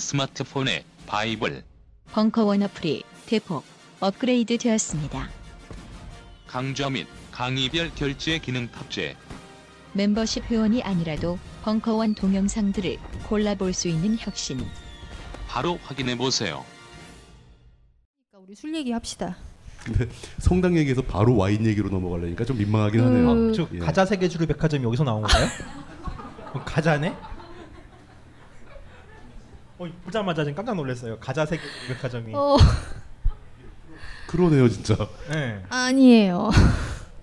스마트폰의 바이블 벙커원 어플이 대폭 업그레이드 되었습니다. 강좌 및 강의별 결제 기능 탑재 멤버십 회원이 아니라도 벙커원 동영상들을 골라볼 수 있는 혁신. 바로 확인해 보세요. 그러니까 우리 술 얘기 합시다. 근데 성당 얘기에서 바로 와인 얘기로 넘어가려니까 좀 민망하긴 하네요. 그- 저 예. 가자 세계주류 백화점이 여기서 나온 건가요? 어, [laughs] 가자네? 어, 보자마자 지금 깜짝 놀랐어요. 가자 세계 백화점이. 어, 그러네요, 진짜. 네. 아니에요.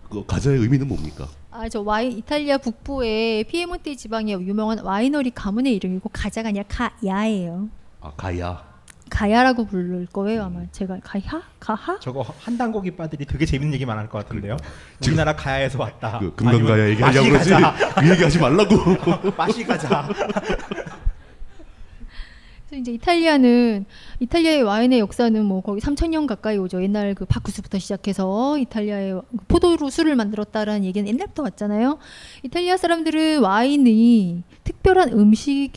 그 가자의 의미는 뭡니까? 아, 저 와인 이탈리아 북부의 피에몬테 지방의 유명한 와이너리 가문의 이름이고 가자가 아니라 가야예요. 아 가야. 가야라고 부를 거예요 아마 제가 가야 가하 저거 한 단고기 바들이 되게 재밌는 얘기만 할것 같은데요. 우리나라 가야에서 왔다. 그 금강가야 얘기하려고 그러지. 그 얘기하지 말라고. [laughs] 맛이 가자. 그래서 이제 이탈리아는 이탈리아의 와인의 역사는 뭐 거의 3천년 가까이 오죠. 옛날 그 바쿠스부터 시작해서 이탈리아의 포도로 술을 만들었다라는 얘기는 옛날부터 왔잖아요. 이탈리아 사람들은 와인이 특별한 음식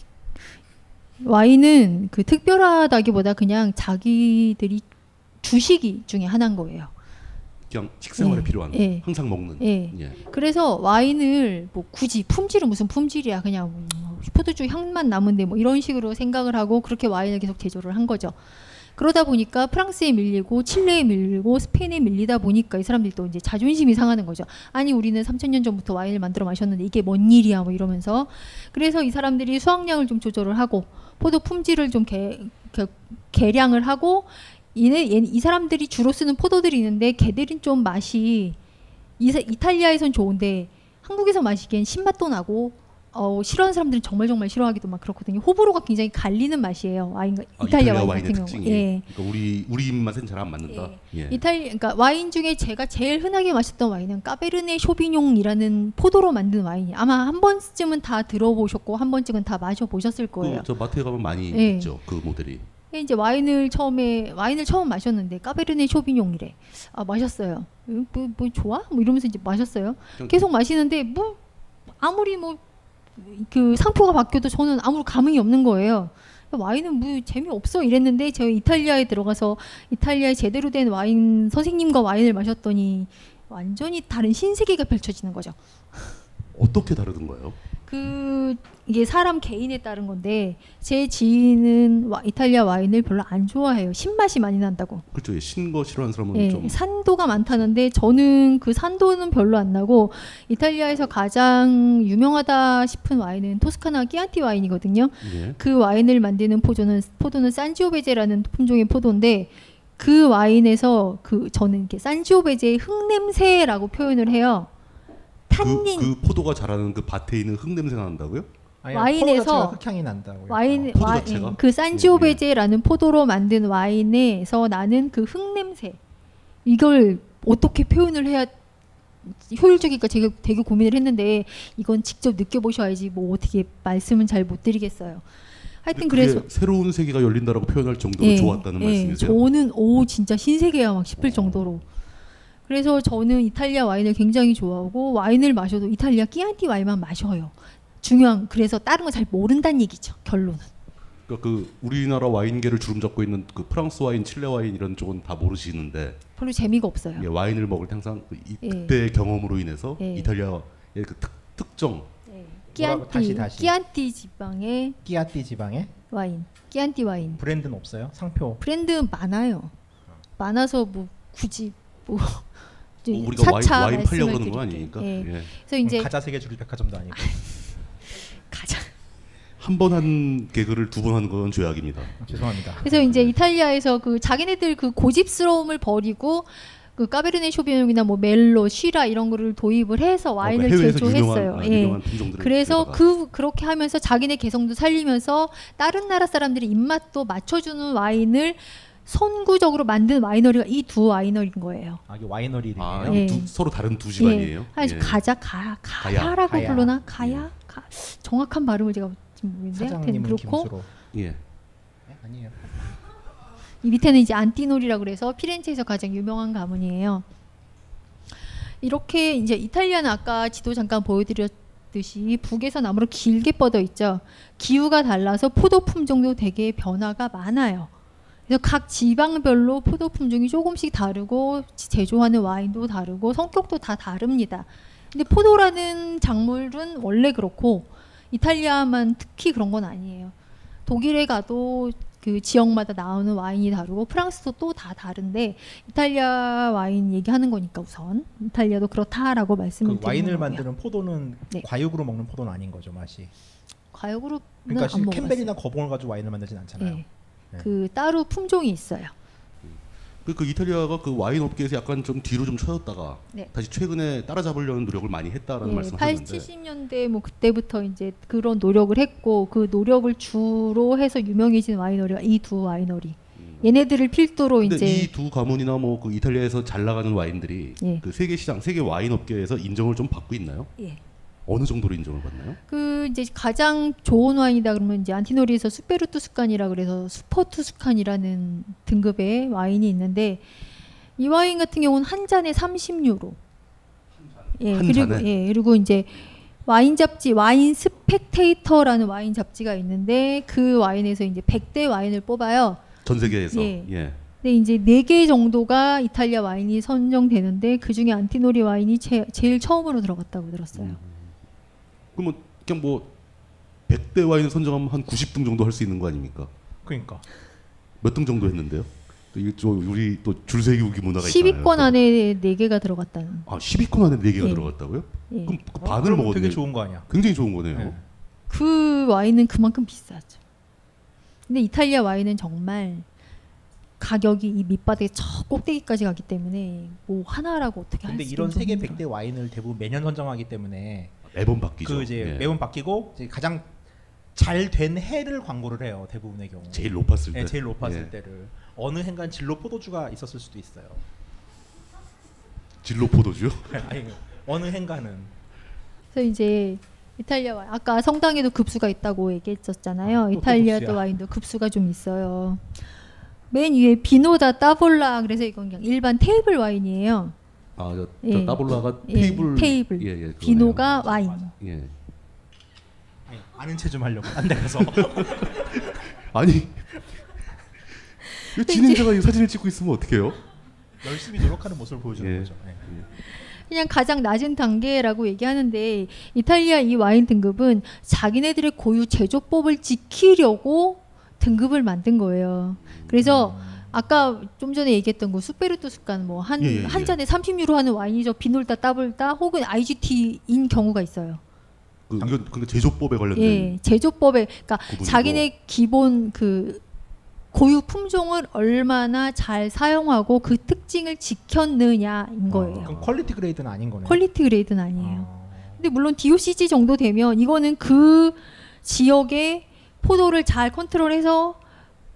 와인은 그 특별하다기보다 그냥 자기들이 주식이 중에 하나인 거예요. 그냥 식생활에 예, 필요한 예. 항상 먹는. 예. 그래서 와인을 뭐 굳이 품질은 무슨 품질이야 그냥 음, 포도주 향만 남은데 뭐 이런 식으로 생각을 하고 그렇게 와인을 계속 제조를 한 거죠. 그러다 보니까 프랑스에 밀리고 칠레에 밀리고 스페인에 밀리다 보니까 이 사람들이 또 이제 자존심이 상하는 거죠. 아니 우리는 3천년 전부터 와인을 만들어 마셨는데 이게 뭔 일이야 뭐 이러면서 그래서 이 사람들이 수확량을 좀 조절을 하고 포도 품질을 좀 개, 개, 개량을 하고 이네 얘- 이 사람들이 주로 쓰는 포도들이 있는데 걔들은 좀 맛이 이, 이탈리아에선 좋은데 한국에서 마시기엔 신맛도 나고 어, 싫어하는 사람들은 정말 정말 싫어하기도 막 그렇거든요. 호불호가 굉장히 갈리는 맛이에요. 와인 아, 이탈리아 와인 와인의 같은 경우. 예. 그러니까 우리 우리 입맛엔 잘 안 맞는다. 예. 이탈리 그러니까 와인 중에 제가 제일 흔하게 마셨던 와인은 까베르네 쇼비뇽이라는 포도로 만든 와인이 아마 한 번쯤은 다 들어보셨고 한 번쯤은 다 마셔 보셨을 거예요. 그 저 마트에 가면 많이 예. 있죠. 그 모델이. 이제 와인을 처음에 와인을 처음 마셨는데 까베르네 쇼비뇽이래. 아 마셨어요. 음, 뭐, 뭐 좋아? 뭐 이러면서 이제 마셨어요. 계속 마시는데 뭐 아무리 뭐 그 상표가 바뀌어도 저는 아무 감흥이 없는 거예요. 와인은 뭐 재미없어 이랬는데 제가 이탈리아에 들어가서 이탈리아에 제대로 된 와인 선생님과 와인을 마셨더니 완전히 다른 신세계가 펼쳐지는 거죠. 어떻게 다르던 거예요? 그 이게 사람 개인에 따른 건데 제 지인은 와- 이탈리아 와인을 별로 안 좋아해요. 신맛이 많이 난다고. 그렇죠. 예, 신거 싫어하는 사람은 예, 좀 산도가 많다는데 저는 그 산도는 별로 안 나고 이탈리아에서 가장 유명하다 싶은 와인은 토스카나 끼안티 와인이거든요. 예. 그 와인을 만드는 포도는 포도는 산지오베제라는 품종의 포도인데 그 와인에서 그 저는 이렇게 산지오베제의 흙냄새라고 표현을 해요. 탄닌 그, 그 포도가 자라는 그 밭에 있는 흙 냄새 가 난다고요? 아니, 와인에서 흑향이 난다고요. 와인 포도 와, 자체가? 음, 그 산지오베제라는 포도로 만든 와인에서 나는 그 흙 냄새 이걸 어떻게 표현을 해야 효율적일까 제가 되게 고민을 했는데 이건 직접 느껴보셔야지 뭐 어떻게 말씀은 잘 못 드리겠어요. 하여튼 그래서 새로운 세계가 열린다라고 표현할 정도로 예, 좋았다는 예, 말씀이세요? 저는 오 진짜 신세계야 막 싶을 정도로. 그래서 저는 이탈리아 와인을 굉장히 좋아하고 와인을 마셔도 이탈리아 끼안티 와인만 마셔요. 중요한 그래서 다른 거 잘 모른다는 얘기죠. 결론은. 그러니까 그 우리나라 와인계를 주름잡고 있는 그 프랑스 와인, 칠레 와인 이런 쪽은 다 모르시는데 별로 재미가 없어요. 예, 와인을 먹을 때 항상 그 이, 예. 그때의 경험으로 인해서 예. 이탈리아의 그 특, 특정 뭐라고? 끼안티 다시, 다시. 끼안티 지방의 끼안티 지방에 와인. 끼안티 와인. 브랜드는 없어요? 상표. 브랜드 많아요. 많아서 뭐 굳이 뭐 [laughs] 뭐 우리가 와인- 차차 와인 팔려고 그러는 건. 아니니까. 예. 예. 그래서 이제 가자 세계 주류 백화점도 아니고. [laughs] 한번 한 개그를 두 번 하는 건 죄악입니다. 죄송합니다. 그래서 이제 이탈리아에서 그 자기네들 그 고집스러움을 버리고 그 까베르네 쇼비뇽이나 뭐 멜로, 쉬라 이런 거를 도입을 해서 와인을 어, 제조했어요. 유명한, 아, 예. 유명한 그래서 데려다가. 그 그렇게 하면서 자기네 개성도 살리면서 다른 나라 사람들의 입맛도 맞춰주는 와인을 선구적으로 만든 와이너리가 이 두 와이너리인 거예요. 아, 이게 와이너리. 아, 예. 두, 서로 다른 두 집안이에요. 예. 한 예. 가자 가 가야. 가야라고 가야. 부르나 가야 가 정확한 발음을 제가 지금 모르는데 하여튼 사장님은 그렇고 김수로. 예. 네? 아니에요. 이 밑에는 이제 안티노리라 그래서 피렌체에서 가장 유명한 가문이에요. 이렇게 이제 이탈리아는 아까 지도 잠깐 보여드렸듯이 북에서 남으로 길게 뻗어 있죠. 기후가 달라서 포도 품종도 되게 변화가 많아요. 그래서 각 지방별로 포도 품종이 조금씩 다르고 제조하는 와인도 다르고 성격도 다 다릅니다. 근데 포도라는 작물은 원래 그렇고 이탈리아만 특히 그런 건 아니에요. 독일에 가도 그 지역마다 나오는 와인이 다르고 프랑스도 또 다 다른데 이탈리아 와인 얘기하는 거니까 우선 이탈리아도 그렇다라고 말씀을 그 드리는 와인을 거고요. 만드는 포도는 네. 과육으로 먹는 포도는 아닌 거죠 맛이. 과육으로 그러니까. 캠벨이나 거봉을 가지고 와인을 만들진 않잖아요. 네. 그 따로 품종이 있어요. 그, 그 이탈리아가 그 와인 업계에서 약간 좀 뒤로 좀 쳐졌다가 네. 다시 최근에 따라잡으려는 노력을 많이 했다라는 예, 말씀하셨는데 80, 70년대 뭐 그때부터 이제 그런 노력을 했고 그 노력을 주로 해서 유명해진 와이너리가 이 두 와이너리. 얘네들을 필두로 이제 이 두 가문이나 뭐 그 이탈리아에서 잘 나가는 와인들이 예. 그 세계 시장, 세계 와인 업계에서 인정을 좀 받고 있나요? 예. 어느 정도로 인정을 받나요? 그 이제 가장 좋은 와인이다 그러면 이제 안티노리에서 Super Tuscan이라 그래서 Super Tuscan이라는 등급의 와인이 있는데 이 와인 같은 경우는 한 잔에 30유로. 예, 한 그리고 잔에? 예, 그리고 이제 와인 잡지 와인 스펙테이터라는 와인 잡지가 있는데 그 와인에서 이제 100대 와인을 뽑아요. 전 세계에서 예. 예. 근데 이제 네 개 정도가 이탈리아 와인이 선정되는데 그 중에 안티노리 와인이 제, 제일 처음으로 들어갔다고 들었어요. 그러면 그냥 뭐 100대 와인을 선정하면 한 90등 정도 할 수 있는 거 아닙니까? 그러니까. 몇 등 정도 했는데요? 또 이게 또 우리 또 줄세우기 문화가 있잖아요. 10위권 안에 네 개가 들어갔다는. 아, 10위권 안에 4개가 예. 들어갔다고요? 예. 그럼 그 어, 반을 그러면 먹었네. 되게 좋은 거 아니야? 굉장히 좋은 거네요. 그 와인은 그만큼 비싸죠. 근데 이탈리아 와인은 정말 가격이 이 밑바닥에 저 꼭대기까지 가기 때문에 뭐 하나라고 어떻게 할 근데 수 이런 세계 100대 와인을 대부분 매년 선정하기 때문에 매번 바뀌죠. 그 이제 예. 매번 바뀌고 이제 가장 잘 된 해를 광고를 해요 대부분의 경우. 제일 높았을 네, 때. 제일 높았을 예. 때를 어느 행간 진로 포도주가 있었을 수도 있어요. 진로 포도주요? [laughs] 아니 어느 행간은 그래서 이제 이탈리아 와인 아까 성당에도 급수가 있다고 얘기했었잖아요. 또 이탈리아도. 와인도 급수가 좀 있어요. 맨 위에 비노다 따볼라 그래서 이건 그냥 일반 테이블 와인이에요. 아, 저, 예. 저 따블라가 예, 테이블 테이블. 예, 예. 비노가 와인. 예. 아니, 아는 체 좀 하려고 딴데 가서 [laughs] 아니 이 진행자가 이 사진을 찍고 있으면 어떡해요? 열심히 노력하는 모습을 보여주는 예. 거죠. 네. 그냥 가장 낮은 단계라고 얘기하는데 이탈리아 이 와인 등급은 자기네들의 고유 제조법을 지키려고 등급을 만든 거예요. 그래서 아까 좀 전에 얘기했던 그 Super Tuscan 뭐한한 예, 예, 예. 잔에 30유로 하는 와인이죠. Vino da Tavola 혹은 IGT인 경우가 있어요. 그 이건 근데 제조법에 관련된 예, 제조법에 그러니까 부분이고. 자기네 기본 그 고유 품종을 얼마나 잘 사용하고 그 특징을 지켰느냐인 거예요. 그럼 quality grade는 아닌 거네요. quality grade는 아니에요. 근데 물론 DOCG 정도 되면 이거는 그 지역의 포도를 잘 컨트롤해서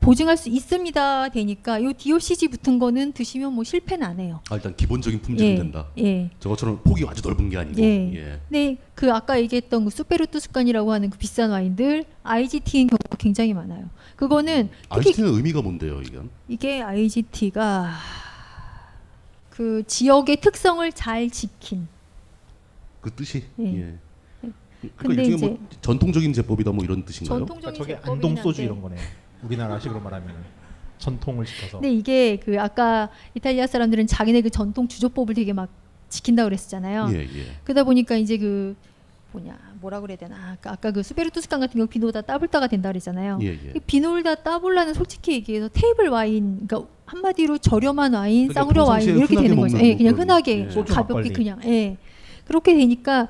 보증할 수 있습니다. 되니까 요 DOCG 붙은 거는 드시면 뭐 실패는 안 해요. 아, 일단 기본적인 품질은 예, 된다. 예. 저것처럼 폭이 아주 넓은 게 아니고. 예. 예. 근데 그 아까 얘기했던 그 수페르투 습관이라고 하는 그 비싼 와인들 IGT인 경우가 굉장히 많아요. 그거는 IGT는 의미가 뭔데요, 이건? 이게 IGT가 그 지역의 특성을 잘 지킨 그 뜻이. 예. 예. 그러니까 근데 이제 뭐 전통적인 제법이다 뭐 이런 뜻인가요? 전통적인 그러니까 저게 안동 소주. 이런 거네. 우리나라식으로 말하면 전통을 지켜서. 근데 이게 그 아까 이탈리아 사람들은 자기네 그 전통 주조법을 되게 막 지킨다 그랬었잖아요. 예, 예. 그러다 보니까 이제 그 뭐냐 뭐라 그래야 되나 아까, 아까 그 수베르투스칸 같은 경우 비노다 따블다가 된다 그랬잖아요. 예, 예. 이 비놀다 따블라는 솔직히 얘기해서 테이블 와인 그러니까 한마디로 저렴한 와인, 그러니까 싸구려 와인 이렇게 되는 거죠. 예, 그냥 흔하게 예. 가볍게. 그냥 예. 그렇게 되니까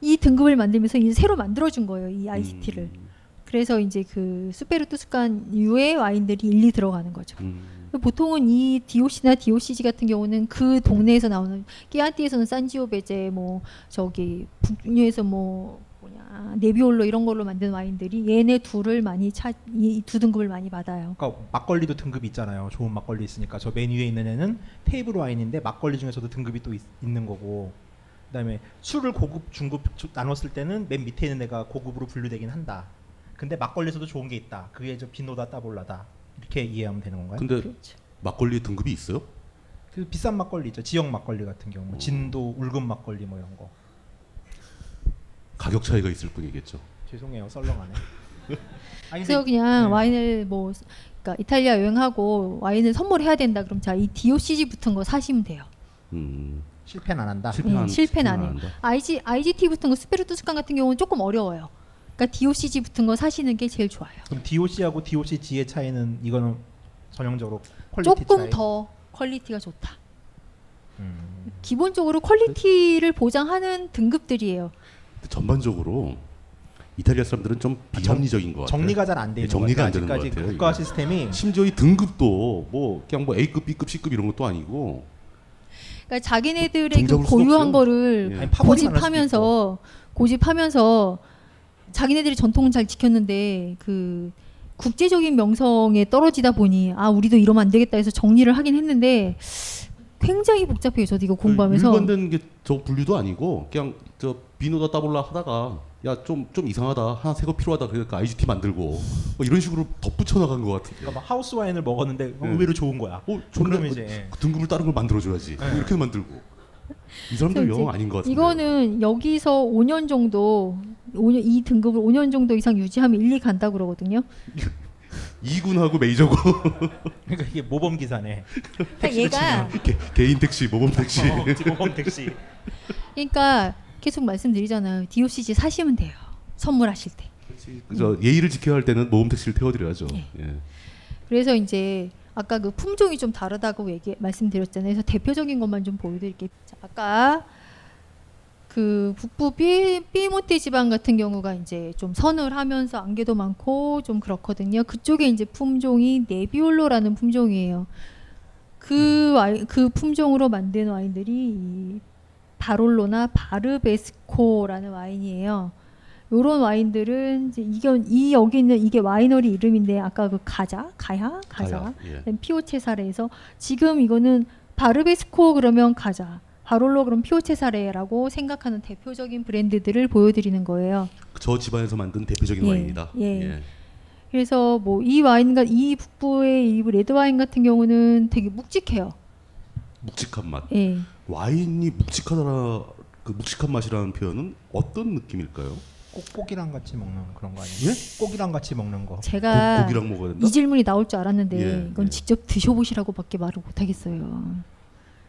이 등급을 만들면서 이제 새로 만들어 준 거예요. 이 IGT를. 음. 그래서 이제 그 수페르투스칸 유의 와인들이 일리 들어가는 거죠. 음. 보통은 이 DOC나 DOCG 같은 경우는 그 동네에서 나오는 끼안티에서는 산지오베제 뭐 저기 북유에서 뭐 뭐냐 네비올로 이런 걸로 만든 와인들이 얘네 둘을 많이 차이 두 등급을 많이 받아요. 그러니까 막걸리도 등급이 있잖아요. 좋은 막걸리 있으니까 저 맨 위에 있는 애는 테이블 와인인데 막걸리 중에서도 등급이 또 있, 는 거고. 그다음에 술을 고급, 중급 주- 나눴을 때는 맨 밑에 있는 애가 고급으로 분류되긴 한다. 근데 막걸리에서도 좋은 게 있다. 그게 저 비노다 따볼라다. 이렇게 이해하면 되는 건가요? 근데 그렇죠. 막걸리 등급이 있어요? 그 비싼 막걸리 있죠. 지역 막걸리 같은 경우, 진도 울금 막걸리 뭐 이런 거. 가격 차이가 있을 뿐이겠죠. 죄송해요, 썰렁하네. [laughs] 아니, 그래서 그냥 네. 와인을 뭐 그러니까 이탈리아 여행하고 와인을 선물해야 된다 그럼 자 이 DOCG 붙은 거 사시면 돼요. 음. 실패는 안 한다. 네, 실패는 안 해요. IG IGT 붙은 거 Super Tuscan 같은 경우는 조금 어려워요. 그러니까 DOCG 붙은 거 사시는 게 제일 좋아요. 그럼 DOC하고 DOCG의 차이는 이거는 전형적으로 quality 조금 차이? 더 quality가 좋다. 음. 기본적으로 quality를 보장하는 등급들이에요. 전반적으로 이탈리아 사람들은 좀 비합리적인 것 같아요. 정리가 잘안돼 예, 있는 정리가 것안 같아요. 되는 것 아직까지 같아요. 국가. 시스템이 심지어 이 등급도 뭐 그냥 뭐 A급, B급, C급 이런 것도 아니고 그러니까 자기네들의 그 정잡을 수가 고유한 없어요. 거를 예. 고집하면서 고집하면서 자기네들이 전통은 잘 지켰는데 그 국제적인 명성에 떨어지다 보니 아 우리도 이러면 안 되겠다 해서 정리를 하긴 했는데 굉장히 복잡해요. 저도 이거 공부하면서 일관된 게 저 분류도 아니고 그냥 저 비노다 따볼라 하다가 야 좀 좀 이상하다 하나 새 거 필요하다 그러니까 IGT 만들고 뭐 이런 식으로 덧붙여 나간 것 같은데. 그러니까 막 하우스 와인을 먹었는데 네. 의외로 좋은 거야. 어, 그러면 좋네. 이제 그 등급을 다른 걸 만들어줘야지. 네. 이렇게 만들고 이 사람들 그래서 영 아닌 것 같은데. 이거는 여기서 5년 정도 5년 이 등급을 5년 정도 이상 유지하면 일리 간다 그러거든요. [laughs] 이군하고 메이저고 [laughs] 그러니까 이게 모범 기사네. 그러니까 얘가 개, [laughs] 개인 택시 모범 택시. 어, 모범 택시. 그러니까 계속 말씀드리잖아요. DOCG 사시면 돼요. 선물하실 때. 저 예의를 지켜야 할 때는 모범 택시를 태워드려야죠. 예. 그래서 이제 아까 그 품종이 좀 다르다고 얘기 말씀드렸잖아요. 그래서 대표적인 것만 좀 보여드릴게요. 자, 아까 그 북부 삐 삐모테 지방 같은 경우가 이제 좀 서늘하면서 안개도 많고 좀 그렇거든요. 그쪽에 이제 품종이 네비올로라는 품종이에요. 그 와인 그 품종으로 만든 와인들이 이 바롤로나 바르베스코라는 와인이에요. 요런 와인들은 이제 이게 이 여기 있는 이게 와이너리 이름인데 아까 그 가자 가야 가자 예. 피오체사레에서 지금 이거는 바르바레스코 그러면 가자 바롤로 그럼 피오 체사레라고 생각하는 대표적인 브랜드들을 보여드리는 거예요. 저 집안에서 만든 대표적인 예, 와인이다. 예. 그래서 뭐 이 와인과 이 북부의 이 레드 와인 같은 경우는 되게 묵직해요. 묵직한 맛. 예. 와인이 묵직하다 그 묵직한 맛이라는 표현은 어떤 느낌일까요? 꼭 고기랑 같이 먹는 그런 거 아니에요? 고기랑 같이 먹는 거. 제가 고, 기랑 먹어야 된다. 이 질문이 나올 줄 알았는데 예, 이건 직접 드셔보시라고밖에 말을 못하겠어요.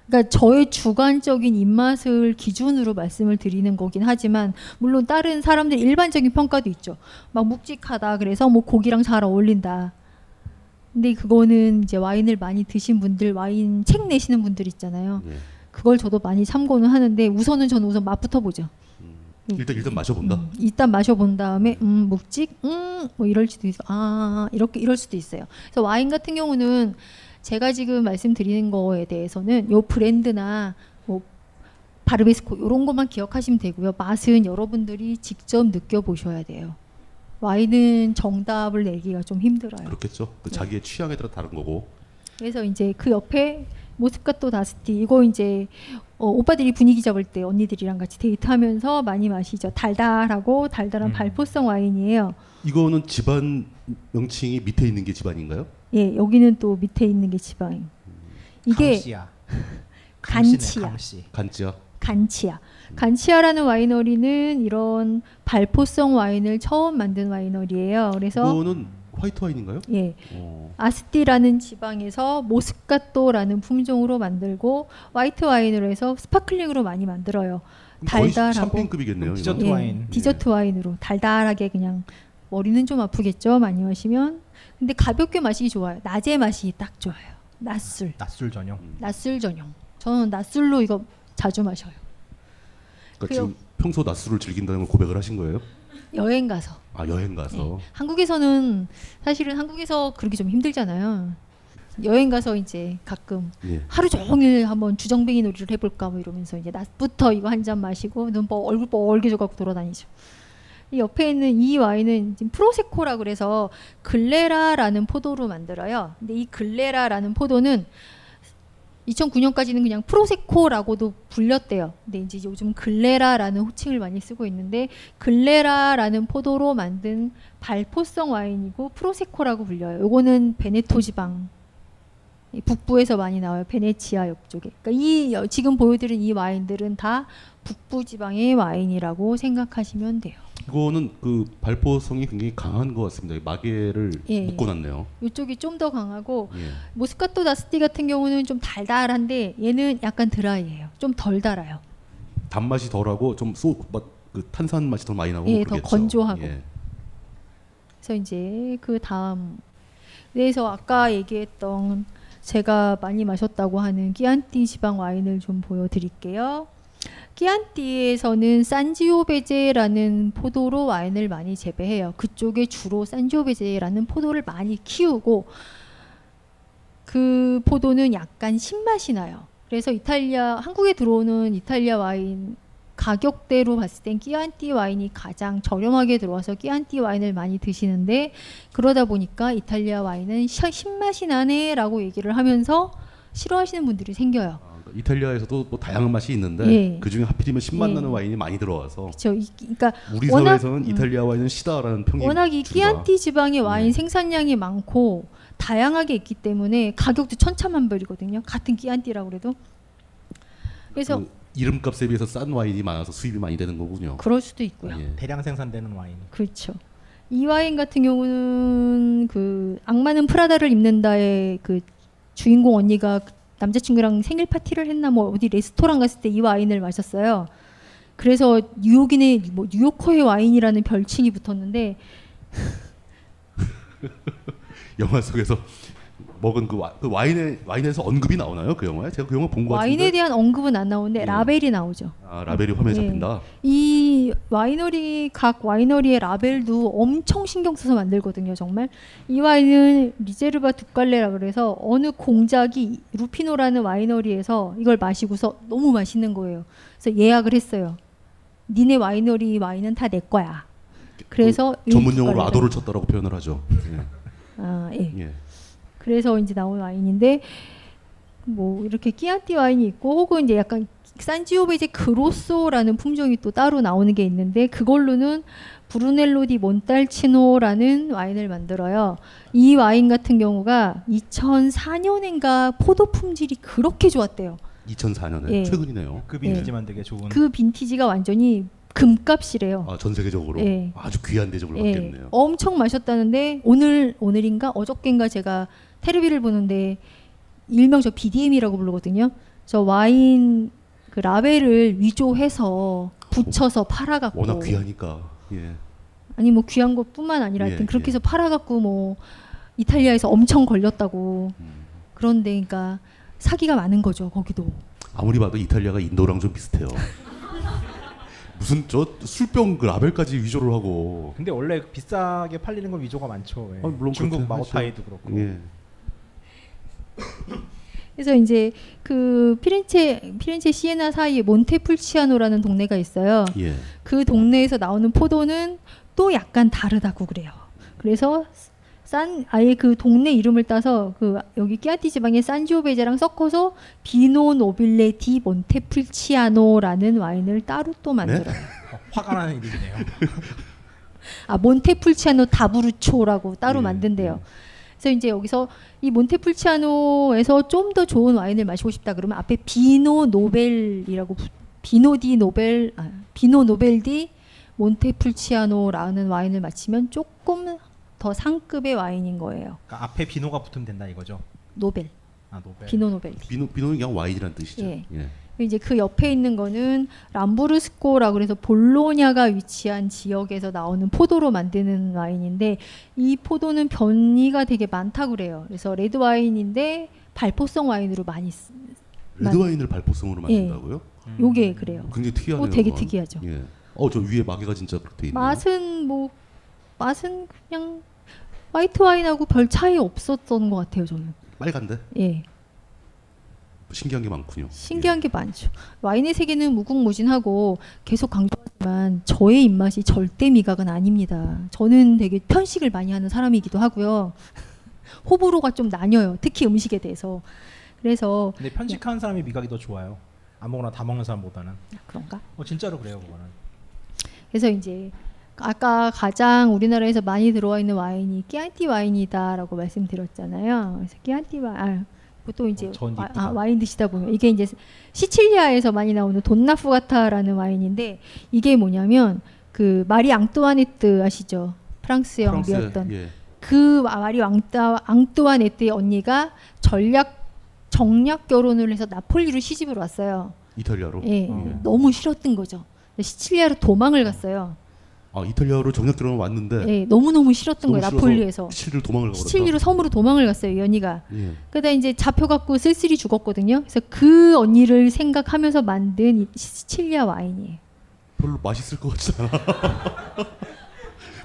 그러니까 저의 주관적인 입맛을 기준으로 말씀을 드리는 거긴 하지만 물론 다른 사람들 일반적인 평가도 있죠. 막 묵직하다 그래서 뭐 고기랑 잘 어울린다. 근데 그거는 이제 와인을 많이 드신 분들 와인 책 내시는 분들 있잖아요. 예. 그걸 저도 많이 참고는 하는데 우선은 저는 우선 맛부터 보죠. 일단 일단 마셔본다. 음, 일단 마셔본 다음에 음 묵직 음뭐 이럴 수도 있어 아 이렇게 이럴 수도 있어요. 그래서 와인 같은 경우는 제가 지금 말씀드리는 거에 대해서는 요 브랜드나 뭐 바르베스코 이런 것만 기억하시면 되고요. 맛은 여러분들이 직접 느껴 보셔야 돼요. 와인은 정답을 내기가 좀 힘들어요. 그렇겠죠. 그 네. 자기의 취향에 따라 다른 거고. 그래서 이제 그 옆에 모스카토 다스티 이거 이제 어, 오빠들이 분위기 잡을 때 언니들이랑 같이 데이트하면서 많이 마시죠. 달달하고 달달한 음. 발포성 와인이에요. 이거는 집안 명칭이 밑에 있는 게 집안인가요? 예, 여기는 또 밑에 있는 게 지방. 이게 간치야. [laughs] 간치야. 간치. 간치야. 간치야. 간치아라는 와이너리는 이런 발포성 와인을 처음 만든 와이너리예요. 그래서 이거는 화이트 와인인가요? 예. 어. 아스티라는 지방에서 모스카토라는 품종으로 만들고 화이트 와인으로 해서 스파클링으로 많이 만들어요. 달달하고 샴페인급이겠네요, 디저트 예, 와인. 디저트 와인으로 달달하게 그냥 머리는 좀 아프겠죠 많이 마시면. 근데 가볍게 마시기 좋아요. 낮에 마시기 딱 좋아요. 낮술. 낮술 전용. 낮술 전용. 저는 낮술로 이거 자주 마셔요. 그러니까 그 지금 평소 낮술을 즐긴다는 걸 고백을 하신 거예요? 여행 가서. 아 여행 가서. 한국에서는 사실은 한국에서 그러기 좀 힘들잖아요. 여행 가서 이제 가끔 예. 하루 종일 한번 주정뱅이 놀이를 해볼까 뭐 이러면서 이제 낮부터 이거 한 잔 마시고 눈 뻐, 얼굴 뻘개져 갖고 돌아다니죠. 이 옆에 있는 이 와인은 지금 프로세코라 그래서 글레라라는 포도로 만들어요. 근데 이 글레라라는 포도는 2009년까지는 그냥 프로세코라고도 불렸대요. 근데 이제 요즘 글레라라는 호칭을 많이 쓰고 있는데 글레라라는 포도로 만든 발포성 와인이고 프로세코라고 불려요. 요거는 베네토 지방 이 북부에서 많이 나와요. 베네치아 옆쪽에. 그러니까 이 여- 지금 보여드린 이 와인들은 다 북부 지방의 와인이라고 생각하시면 돼요. 이거는 그 발포성이 굉장히 강한 것 같습니다. 마개를 예, 묶어놨네요. 이쪽이 좀 더 강하고 예. 모스카토 다스티 같은 경우는 좀 달달한데 얘는 약간 드라이해요. 좀 덜 달아요. 단맛이 덜하고 좀소그 탄산 맛이 더 많이 나고 예, 더 그러겠죠. 건조하고. 예. 그래서 이제 그 다음 그래서 아까 얘기했던 제가 많이 마셨다고 하는 끼안띠 지방 와인을 좀 보여드릴게요. 끼안띠에서는 산지오베제라는 포도로 와인을 많이 재배해요. 그쪽에 주로 산지오베제라는 포도를 많이 키우고 그 포도는 약간 신맛이 나요. 그래서 이탈리아 한국에 들어오는 이탈리아 와인 가격대로 봤을 땐 끼안띠 와인이 가장 저렴하게 들어와서 끼안띠 와인을 많이 드시는데 그러다 보니까 이탈리아 와인은 시- 신맛이 나네라고 얘기를 하면서 싫어하시는 분들이 생겨요. 그러니까 이탈리아에서도 뭐 다양한 맛이 있는데 예. 그 중에 하필이면 신맛 예. 나는 와인이 많이 들어와서 그렇죠. 이- 그러니까 우리 워낙- 사회에서는 음. 이탈리아 와인은 시다라는 평이 워낙 이 끼안띠 지방의 와인 생산량이 많고 다양하게 있기 때문에 가격도 천차만별이거든요. 같은 끼안띠라고 그래도. 그래서 그 이름값에 비해서 싼 와인이 많아서 수입이 많이 되는 거군요. 그럴 수도 있고요. 예. 대량 생산되는 와인. 그렇죠. 이 와인 같은 경우는 그 악마는 프라다를 입는다의 그 주인공 언니가 그 남자친구랑 생일 파티를 했나 뭐 어디 레스토랑 갔을 때 이 와인을 마셨어요. 그래서 뉴욕인의 뭐 뉴요커의 와인이라는 별칭이 붙었는데 [laughs] 영화 속에서 먹은 그, 와, 그 와인에 와인에서 언급이 나오나요? 그 영화에 제가 그 영화 본것 같은데. 와인에 대한 언급은 안 나오는데 예. 라벨이 나오죠. 아 라벨이 화면에 예. 잡힌다. 이 와이너리 각 와이너리의 라벨도 엄청 신경 써서 만들거든요, 정말. 이 와인은 리제르바 두칼레라 그래서 어느 공작이 루피노라는 와이너리에서 이걸 마시고서 너무 맛있는 거예요. 그래서 예약을 했어요. 니네 와이너리 와인은 다 내 거야. 그래서 이 전문 용어로 아도를 쳤다라고 표현을 하죠. 예. 아, 예. 예. 그래서 이제 나온 와인인데 뭐 이렇게 끼안띠 와인이 있고 혹은 이제 약간 산지오베제 그로소라는 품종이 또 따로 나오는 게 있는데 그걸로는 브루넬로 디 몬탈치노라는 와인을 만들어요. 이 와인 같은 경우가 2004년인가 포도 품질이 그렇게 좋았대요. 2004년에 예. 최근이네요. 그 빈티지만 되게 좋은. 그 빈티지가 완전히 금값이래요. 아, 전 세계적으로 예. 아주 귀한 대접을 예, 받겠네요. 엄청 마셨다는데 오늘 오늘인가 어저께인가 제가 테레비를 보는데 일명 저 BDM이라고 부르거든요. 저 와인 그 라벨을 위조해서 붙여서 팔아갖고 워낙 귀하니까. 예. 아니 뭐 귀한 것뿐만 아니라 예, 하여튼 그렇게 예. 해서 팔아갖고 뭐 이탈리아에서 엄청 걸렸다고 음. 그런데 그러니까 사기가 많은 거죠 거기도 아무리 봐도 이탈리아가 인도랑 좀 비슷해요. 무슨 저 술병 그 라벨까지 위조를 하고. 근데 원래 비싸게 팔리는 건 위조가 많죠. 예. 아, 물론 중국 마오타이도. 그렇고. 예. [laughs] 그래서 이제 그 피렌체 피렌체 시에나 사이에 몬테풀치아노라는 동네가 있어요. 예. 그 동네에서 나오는 포도는 또 약간 다르다고 그래요. 그래서 산 아예 그 동네 이름을 따서 그 여기 끼아티 지방의 산지오베제랑 섞어서 비노 노빌레 디 몬테풀치아노라는 와인을 따로 또 만들어요. 어, [laughs] 화가 나는 일이네요. [laughs] 아 몬테풀치아노 다브루초라고 따로 예, 만든대요. 그래서 이제 여기서 이 몬테풀치아노에서 좀 더 좋은 와인을 마시고 싶다 그러면 앞에 비노 노벨이라고 부- 비노 디 노벨 아, 비노 노벨 디 몬테풀치아노라는 와인을 마시면 조금 더 상급의 와인인 거예요. 그러니까 앞에 비노가 붙으면 된다 이거죠. 노벨. 아 노벨. 비노 노벨. 비노 비노는 그냥 와인이란 뜻이죠. 예. 예. 이제 그 옆에 있는 거는 람브루스코라고 그래서 볼로냐가 위치한 지역에서 나오는 포도로 만드는 와인인데 이 포도는 변이가 되게 많다 그래요. 그래서 레드 와인인데 발포성 와인으로 많이 쓰. 레드 와인을 발포성으로 예. 만든다고요? 요게 그래요. 굉장히 특이하네요. 어, 되게 그건. 특이하죠. 예. 어, 저 위에 마개가 진짜 그렇게 돼 있네요. 맛은 뭐 맛은 그냥 화이트 와인하고 별 차이 없었던 것 같아요 저는. 빨간데? 예. 신기한 게 많군요. 신기한 게 많죠. 와인의 세계는 무궁무진하고 계속 강조하지만 저의 입맛이 절대 미각은 아닙니다. 저는 되게 편식을 많이 하는 사람이기도 하고요. [laughs] 호불호가 좀 나뉘어요. 특히 음식에 대해서. 그래서 근데 편식하는 사람이 미각이 더 좋아요. 아무거나 다 먹는 사람보다는. 그런가? 어 진짜로 그래요 그거는. 그래서 이제 아까 가장 우리나라에서 많이 들어와 있는 와인이 끼안티 와인이다라고 말씀드렸잖아요. 그래서 끼안티 와인, 아, 보통 이제 전 와. 아, 와인 드시다 보면 이게 이제 시칠리아에서 많이 나오는 돈나푸가타라는 와인인데 이게 뭐냐면 그 마리 앙뚜아네트 아시죠? 프랑스의 프랑스, 왕비였던 예. 그 마리 앙따, 앙뚜아네트의 언니가 전략 정략 결혼을 해서 나폴리로 시집을 왔어요. 이탈리아로. 예, 너무 싫었던 거죠. 시칠리아로 도망을 갔어요. 아 이탈리아로 정략 들어는 왔는데. 예, 너무 너무 싫었던 거예요. 너무 싫어서 나폴리에서. 시칠리로 도망을 가버렸다. 시칠리로 섬으로 도망을 갔어요. 이 언니가. 예. 그러다 이제 잡혀갖고 쓸쓸히 죽었거든요. 그래서 그 언니를 생각하면서 만든 이 시칠리아 와인이에요. 별로 맛있을 것 같지 않아. [laughs]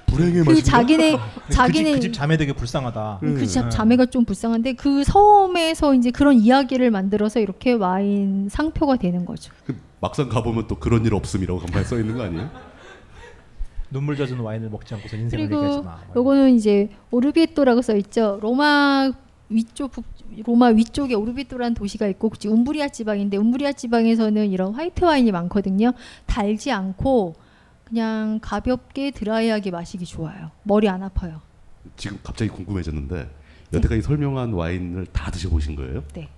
불행의 그 맛이. 자기네 [laughs] 그 자기네 집 자매 되게 불쌍하다. 그 자, 자매가 좀 불쌍한데 그 섬에서 이제 그런 이야기를 만들어서 이렇게 와인 상표가 되는 거죠. 막상 가보면 또 그런 일 없음이라고 간판에 써 있는 거 아니에요? 눈물 젖은 와인을 먹지 않고서 인생을 얘기하지 마. 요거는 이제 오르비에토라고 써 있죠. 로마 위쪽 북 로마 위쪽에 오르비에토라는 도시가 있고 그치 움브리아 지방인데 움브리아 지방에서는 이런 화이트 와인이 많거든요. 달지 않고 그냥 가볍게 드라이하게 마시기 좋아요. 머리 안 아파요. 지금 갑자기 궁금해졌는데 여태까지 설명한 와인을 다 드셔보신 거예요? 네.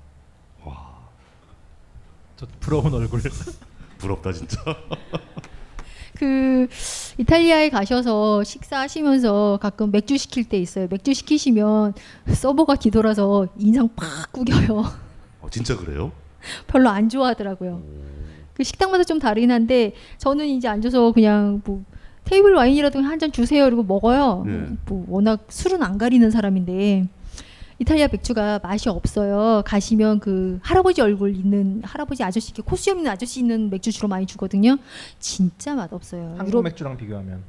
저 부러운 얼굴. [laughs] 부럽다 진짜. [laughs] 그 이탈리아에 가셔서 식사하시면서 가끔 맥주 시킬 때 있어요. 맥주 시키시면 서버가 뒤돌아서 인상 팍 구겨요. 어, 진짜 그래요? [laughs] 별로 안 좋아하더라고요. 그 식당마다 좀 다르긴 한데 저는 이제 앉아서 그냥 뭐 테이블 와인이라도 한 잔 주세요 그리고 먹어요. 네. 뭐 워낙 술은 안 가리는 사람인데 이탈리아 맥주가 맛이 없어요. 가시면 그 할아버지 얼굴 있는 할아버지 아저씨 이렇게 코수염 있는 아저씨 있는 맥주 주로 많이 주거든요. 진짜 맛 없어요. 한국 맥주랑 비교하면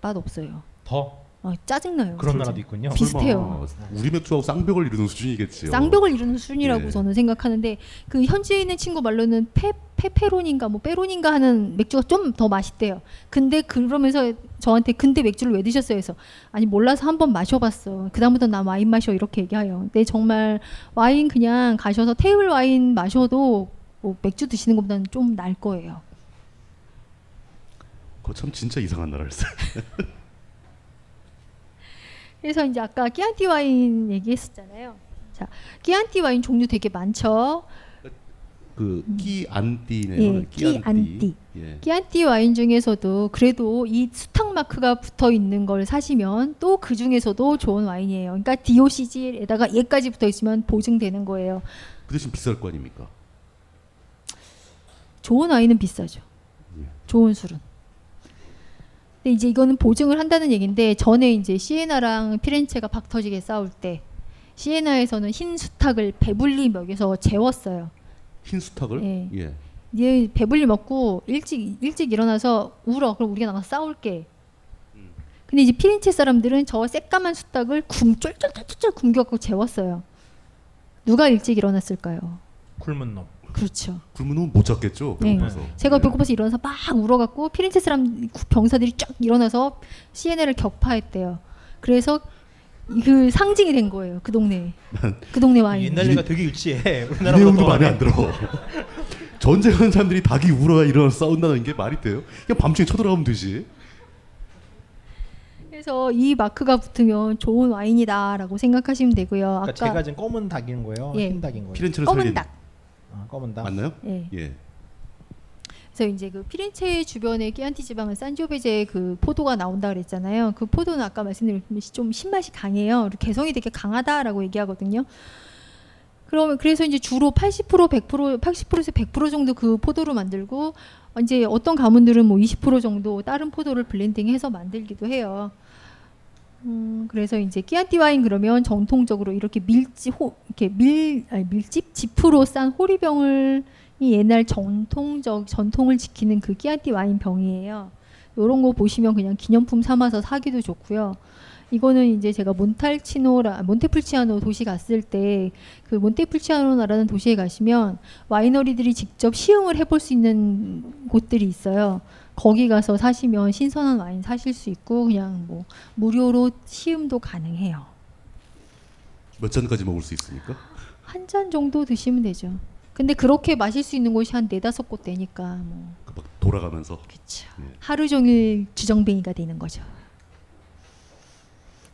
맛 없어요. 더 아, 짜증나요. 그런 진짜. 나라도 있군요. 비슷해요. 우리 맥주하고 쌍벽을 이루는 수준이겠지요. 쌍벽을 이루는 수준이라고 예. 저는 생각하는데 그 현지에 있는 친구 말로는 페 페페론인가 뭐 페론인가 하는 맥주가 좀 더 맛있대요. 근데 그러면서 저한테 근데 맥주를 왜 드셨어요? 해서 아니 몰라서 한번 마셔봤어. 그 다음부터 나 와인 마셔 이렇게 얘기해요. 근데 정말 와인 그냥 가셔서 테이블 와인 마셔도 뭐 맥주 드시는 것보다는 좀 날 거예요. 그거 참 진짜 이상한 나라였어요. [laughs] 그래서 이제 아까 끼안티 와인 얘기했었잖아요. 자, 끼안티 와인 종류 되게 많죠. 그 끼안띠네요. 예, 끼안띠. 예. 끼안띠 와인 중에서도 그래도 이 수탁 마크가 붙어 있는 걸 사시면 또 그 중에서도 좋은 와인이에요. 그러니까 DOCG에다가 얘까지 붙어 있으면 보증되는 거예요. 그 대신 비쌀 거 아닙니까? 좋은 와인은 비싸죠. 좋은 술은. 근데 이제 이거는 보증을 한다는 얘기인데 전에 이제 시에나랑 피렌체가 박터지게 싸울 때 시에나에서는 흰 수탉을 배불리 먹여서 재웠어요. 흰 수탉을? 예. 예. 얘 배불리 먹고 일찍 일찍 일어나서 울어. 그럼 우리가 나가 싸울게. 근데 이제 피렌체 사람들은 저 새까만 수탉을 굶 쫄쫄쫄쫄 굶겨갖고 재웠어요. 누가 일찍 일어났을까요? 굶은 놈. 그렇죠. 그러면은 못 잡겠죠. 네. 배고파서. 제가 배고파서 일어나서 막 울어갖고 피렌체 사람 병사들이 쫙 일어나서 CNN을 격파했대요. 그래서 그 상징이 된 거예요. 그 동네. [laughs] 그 동네 와인. 옛날 얘가 되게 유치해. 이 내용도 마음에 안 들어. 전쟁하는 사람들이 닭이 울어야 일어나서 싸운다는 게 말이 돼요? 그냥 밤중에 쳐들어가면 되지. 그래서 이 마크가 붙으면 좋은 와인이다라고 생각하시면 되고요. 그러니까 아까 제가 지금 검은 닭인 거예요. 예. 흰 닭인 거예요. 피렌체를 검은 살린 닭. 아, 검은 닭. 맞나요? 예. 예. 그래서 이제 그 피렌체 주변의 끼안티 지방은 산지오베제 그 포도가 나온다 그랬잖아요. 그 포도는 아까 말씀드렸듯이 좀 신맛이 강해요. 개성이 되게 강하다라고 얘기하거든요. 그러면 그래서 이제 주로 80% 100% 80%에서 100% 정도 그 포도로 만들고 이제 어떤 가문들은 뭐 20% 정도 다른 포도를 블렌딩해서 만들기도 해요. 음, 그래서 이제 끼안티 와인 그러면 전통적으로 이렇게 밀집 호, 이렇게 밀 아니, 밀집 지프로 싼 호리병을 이 옛날 전통적 전통을 지키는 그 끼안티 와인 병이에요. 요런 거 보시면 그냥 기념품 삼아서 사기도 좋고요. 이거는 이제 제가 몬탈치노라 몬테풀치아노 도시 갔을 때 그 몬테풀치아노라는 도시에 가시면 와이너리들이 직접 시음을 해볼 수 있는 곳들이 있어요. 거기 가서 사시면 신선한 와인 사실 수 있고 그냥 뭐 무료로 시음도 가능해요. 몇 잔까지 먹을 수 있습니까? 한 잔 정도 드시면 되죠. 근데 그렇게 마실 수 있는 곳이 한 네다섯 곳 되니까 뭐막 돌아가면서. 그쵸. 예. 하루 종일 주정뱅이가 되는 거죠.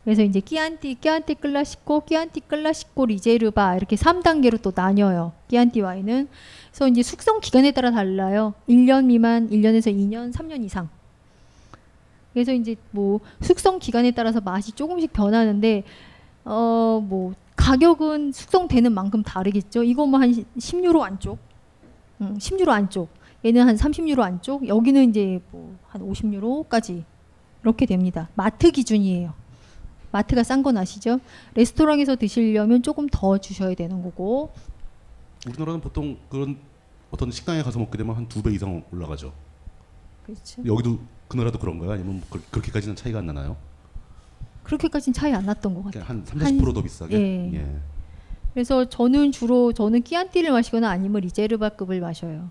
그래서 이제 끼안티, 끼안티 클라시코, 끼안티 클라시코 리제르바 이렇게 3단계로 또 나뉘어요. 끼안티 와인은. 그래서 이제 숙성 기간에 따라 달라요. 1년 미만, 1년에서 2년, 3년 이상. 그래서 이제 뭐 숙성 기간에 따라서 맛이 조금씩 변하는데 어 뭐 가격은 숙성되는 만큼 다르겠죠. 이거 뭐 한 10유로 안쪽. 음, 10유로 안쪽. 얘는 한 30유로 안쪽. 여기는 이제 뭐 한 50유로까지 이렇게 됩니다. 마트 기준이에요. 마트가 싼 건 아시죠? 레스토랑에서 드시려면 조금 더 주셔야 되는 거고. 우리나라는 보통 그런 어떤 식당에 가서 먹게 되면 한 두 배 이상 올라가죠. 그렇죠. 여기도 그 나라도 그런가요? 아니면 뭐 그- 그렇게까지는 차이가 안 나나요? 그렇게까지는 차이 안 났던 것 같아요. 한 30%더 비싸게. 예. 예. 그래서 저는 주로 저는 끼안티를 마시거나 아니면 리제르바급을 마셔요.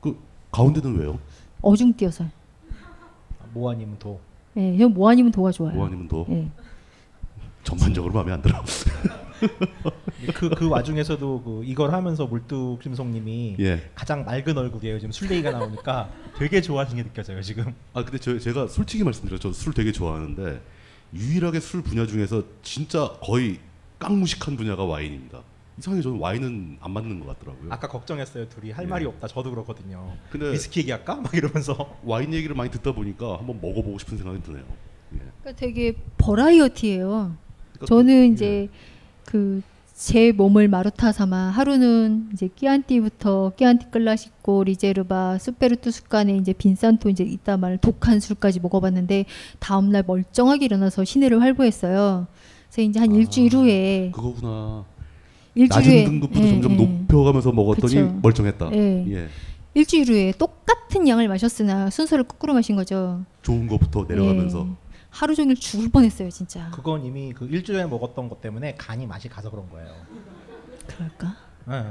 그 가운데는 왜요? 어중뛰어서. 뭐 아니면 도. 예, 저뭐 아니면 도가 좋아요. 뭐 아니면 도. 예. 전반적으로 마음에 안 들어. [laughs] 그, 그 와중에서도 그 이걸 하면서 물뚝 심송님이 예. 가장 맑은 얼굴이에요. 지금 술 얘기가 나오니까 되게 좋아하시는 게 느껴져요 지금. 아 근데 저, 제가 솔직히 말씀드려 저 술 되게 좋아하는데 유일하게 술 분야 중에서 진짜 거의 깡무식한 분야가 와인입니다. 이상하게 저는 와인은 안 맞는 것 같더라고요. 아까 걱정했어요. 둘이 할 예. 말이 없다. 저도 그렇거든요. 근데 위스키 얘기할까? 막 이러면서 와인 얘기를 많이 듣다 보니까 한번 먹어보고 싶은 생각이 드네요. 그러니까 되게 버라이어티예요. 저는 이제 그 제 몸을 마루타 삼아 하루는 이제 끼안티부터 끼안티 클라시코, 리제르바, 수페르 투스칸에 이제 빈산토 이제 이따 말할 독한 술까지 먹어봤는데 다음 날 멀쩡하게 일어나서 시내를 활보했어요. 그래서 이제 한 일주일 후에 그거구나. 일주일 낮은 후에 등급부터 예, 점점 예. 높여가면서 먹었더니 그쵸. 멀쩡했다. 예. 예. 일주일 후에 똑같은 양을 마셨으나 순서를 거꾸로 마신 거죠. 좋은 것부터 내려가면서 예. 하루 종일 죽을 뻔했어요, 진짜. 그건 이미 그 일주일 전에 먹었던 것 때문에 간이 맛이 가서 그런 거예요. 그럴까? 예.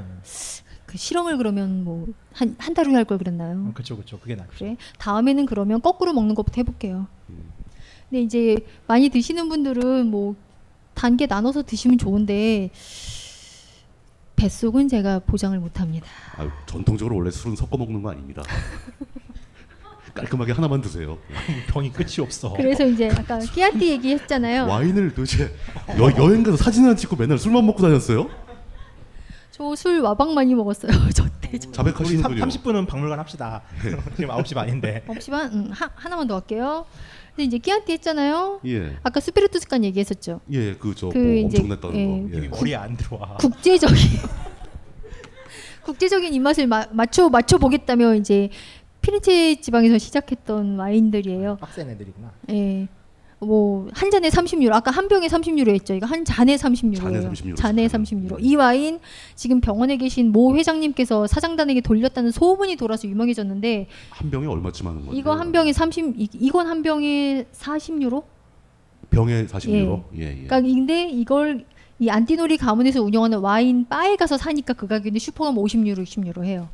그 실험을 그러면 뭐 한 한 달 후에 할 걸 그랬나요? 그렇죠, 그렇죠. 그게 낫죠. 그래. 다음에는 그러면 거꾸로 먹는 것부터 해볼게요. 근데 이제 많이 드시는 분들은 뭐 단계 나눠서 드시면 좋은데 뱃속은 제가 보장을 못합니다. 아유, 전통적으로 원래 술은 섞어 먹는 거 아닙니다. [laughs] 깔끔하게 하나만 드세요. [laughs] 병이 끝이 없어. 그래서 이제 아까 끼안티 얘기했잖아요. 와인을 도대체 여, 여행 가서 사진 안 찍고 맨날 술만 먹고 다녔어요? 저 술 와방 많이 먹었어요. [laughs] 저때 저. 자백하시는 우리 30분은 박물관 합시다. [laughs] 지금 9시 반인데. 없지만 음, 하, 하나만 더 할게요. 근데 이제 끼안티 했잖아요. 예. 아까 스피리투스간 얘기했었죠. 예, 그저 그 뭐 엄청났다는 예. 거. 예. 머리에 안 들어와. 국제적인 국제적인 입맛을 마, 맞춰 맞춰 보겠다며 이제 피렌체 지방에서 시작했던 와인들이에요. 빡센 애들이구나. 예. 뭐한 잔에 30유로. 아까 한 병에 30유로 했죠. 이거 한 잔에 30유로예요. 잔에 30유로. 잔에 30유로. 이 와인 지금 병원에 계신 모 회장님께서 사장단에게 돌렸다는 소문이 돌아서 유명해졌는데 한 병에 얼마쯤 하는 거예요? 이거 한 병에 30 이, 이건 한 병에 40유로? 병에 40유로. 예, 예. 그러니까 근데 이걸 이 안티노리 가문에서 운영하는 와인 바에 가서 사니까 그 가격이 슈퍼가 50유로, 60유로 해요.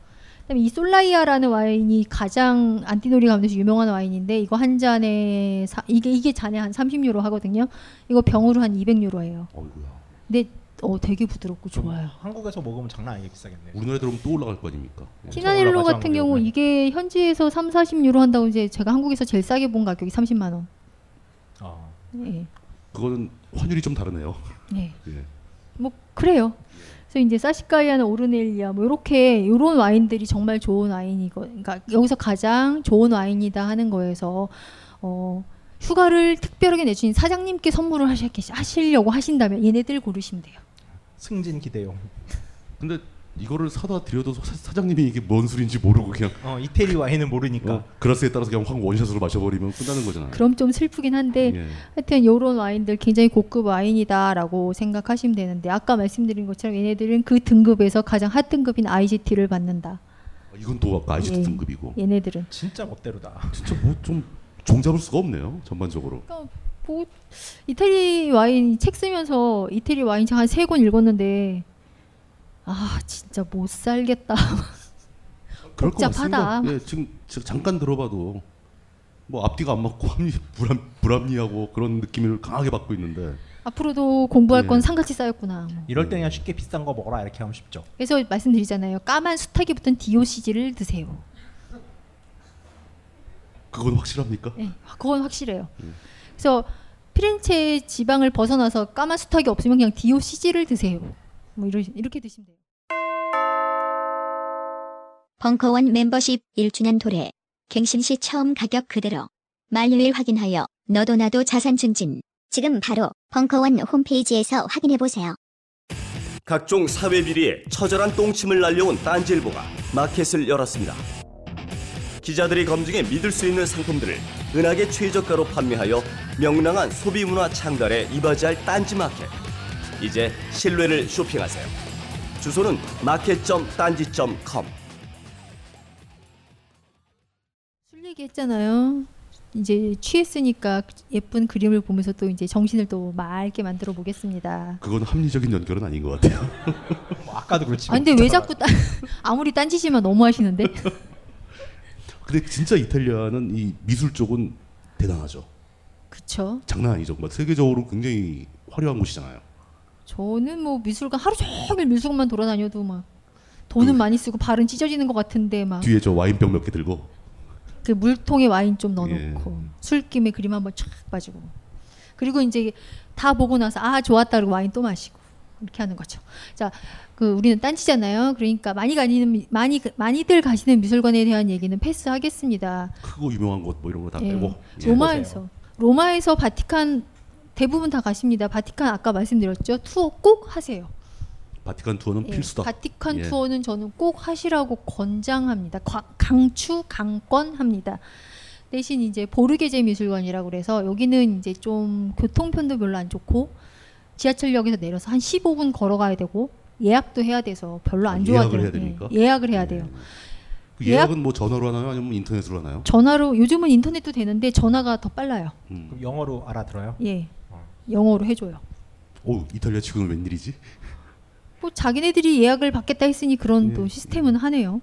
그다음에 이 솔라이아라는 와인이 가장 안티노리 가문에서 유명한 와인인데 이거 한 잔에 사, 이게 이게 잔에 한 30유로 하거든요. 이거 병으로 한 200유로예요. 근데 어 되게 부드럽고 좋아요. 한국에서 먹으면 장난 아니게 비싸겠네요. 우리나라에 들어오면 또 올라갈 거 아닙니까? 티냐넬로 올라가죠, 같은 경우 이게 현지에서 3, 40유로 한다고 이제 제가 한국에서 제일 싸게 본 가격이 30만 원. 아. 예. 그거는 환율이 좀 다르네요. 네. 예. 뭐 그래요. 그래서 이제 사시카이아나 오르넬리아 뭐 이렇게 이런 와인들이 정말 좋은 와인이고, 그러니까 여기서 가장 좋은 와인이다 하는 거에서 어, 휴가를 특별하게 내주신 사장님께 선물을 하시, 하시려고 하신다면 얘네들 고르시면 돼요. 승진 기대용. 근데 이거를 사다 드려도 사, 사장님이 이게 뭔 술인지 모르고 그냥 어, 이태리 와인은 모르니까. 어, 그라스에 따라서 그냥 확 원샷으로 마셔버리면 끝나는 거잖아요. 그럼 좀 슬프긴 한데 예. 하여튼 요런 와인들 굉장히 고급 와인이다라고 생각하시면 되는데 아까 말씀드린 것처럼 얘네들은 그 등급에서 가장 하 등급인 IGT를 받는다. 이건 또 아까 IGT 예. 등급이고. 얘네들은 진짜 멋대로다. 진짜 뭐 좀 종잡을 수가 없네요. 전반적으로. 뭐 이태리 와인 책 쓰면서 이태리 와인 책 한 세 권 읽었는데 아 진짜 못 살겠다. [laughs] 그럴 것 복잡하다. 같습니다. 예, 지금 저- 잠깐 들어봐도 뭐 앞뒤가 안 맞고 합리, 불합, 불합리하고 그런 느낌을 강하게 받고 있는데 앞으로도 공부할 건 예. 상같이 쌓였구나. 뭐. 이럴 때 그냥 쉽게 비싼 거 먹어라 이렇게 하면 쉽죠. 그래서 말씀드리잖아요. 까만 숱하게 붙은 DOCG를 드세요. 그건 확실합니까? 예, 그건 확실해요. 그래서 피렌체 지방을 벗어나서 까만 숱하게 없으면 그냥 DOCG를 드세요. 뭐 이러, 이렇게 드시면 돼요. 벙커원 멤버십 1주년 도래. 갱신 시 처음 가격 그대로. 만료일 확인하여 너도 나도 자산 증진. 지금 바로 벙커원 홈페이지에서 확인해 보세요. 각종 사회 비리에 처절한 똥침을 날려온 딴지일보가 마켓을 열었습니다. 기자들이 검증해 믿을 수 있는 상품들을 은하계 최저가로 판매하여 명랑한 소비 문화 창달에 이바지할 딴지 마켓. 이제 신뢰를 쇼핑하세요. 주소는 마켓.딴지.com. 술 얘기했잖아요. 이제 취했으니까 예쁜 그림을 보면서 또 이제 정신을 또 맑게 만들어 보겠습니다. 그건 합리적인 연결은 아닌 것 같아요. [laughs] 뭐 아까도 그렇지. 아 근데 왜 자꾸 딴, [laughs] 아무리 딴짓이면 너무 하시는데? [laughs] 근데 진짜 이탈리아는 이 미술 쪽은 대단하죠. 그쵸. 장난 아니죠. 막 세계적으로 굉장히 화려한 곳이잖아요. 저는 뭐 미술관 하루 종일 미술관만 돌아다녀도 막 돈은 많이 쓰고 발은 찢어지는 것 같은데 막그 뒤에 저 와인병 몇 개 들고 물통에 와인 좀 넣어놓고 예. 술김에 그림 한번 촥 빠지고 그리고 이제 다 보고 나서 아 좋았다 그리고 와인 또 마시고 이렇게 하는 거죠. 자, 그 우리는 딴치잖아요. 그러니까 많이 가는 미- 많이 많이들 가시는 미술관에 대한 얘기는 패스하겠습니다. 크고 유명한 곳 뭐 이런 거다 예. 빼고 예. 로마에서 로마에서 바티칸 대부분 다 가십니다. 바티칸 아까 말씀드렸죠. 투어 꼭 하세요. 바티칸 투어는 예, 필수다. 바티칸 예. 투어는 저는 꼭 하시라고 권장합니다. 과- 강추 강권합니다. 대신 이제 보르게제 미술관이라고 그래서 여기는 이제 좀 교통편도 별로 안 좋고 지하철역에서 내려서 한 15분 걸어가야 되고 예약도 해야 돼서 별로 안 아, 좋아하더라고요. 예약을 해야 됩니까? 예, 예약을 해야 돼요. 그 예약- 예약은 뭐 전화로 하나요? 아니면 인터넷으로 하나요? 전화로 요즘은 인터넷도 되는데 전화가 더 빨라요. 음. 그럼 영어로 알아들어요? 예. 영어로 해줘요. 오 이탈리아 지금은 웬일이지? 뭐 자기네들이 예약을 받겠다 했으니 그런 또 시스템은 하네요.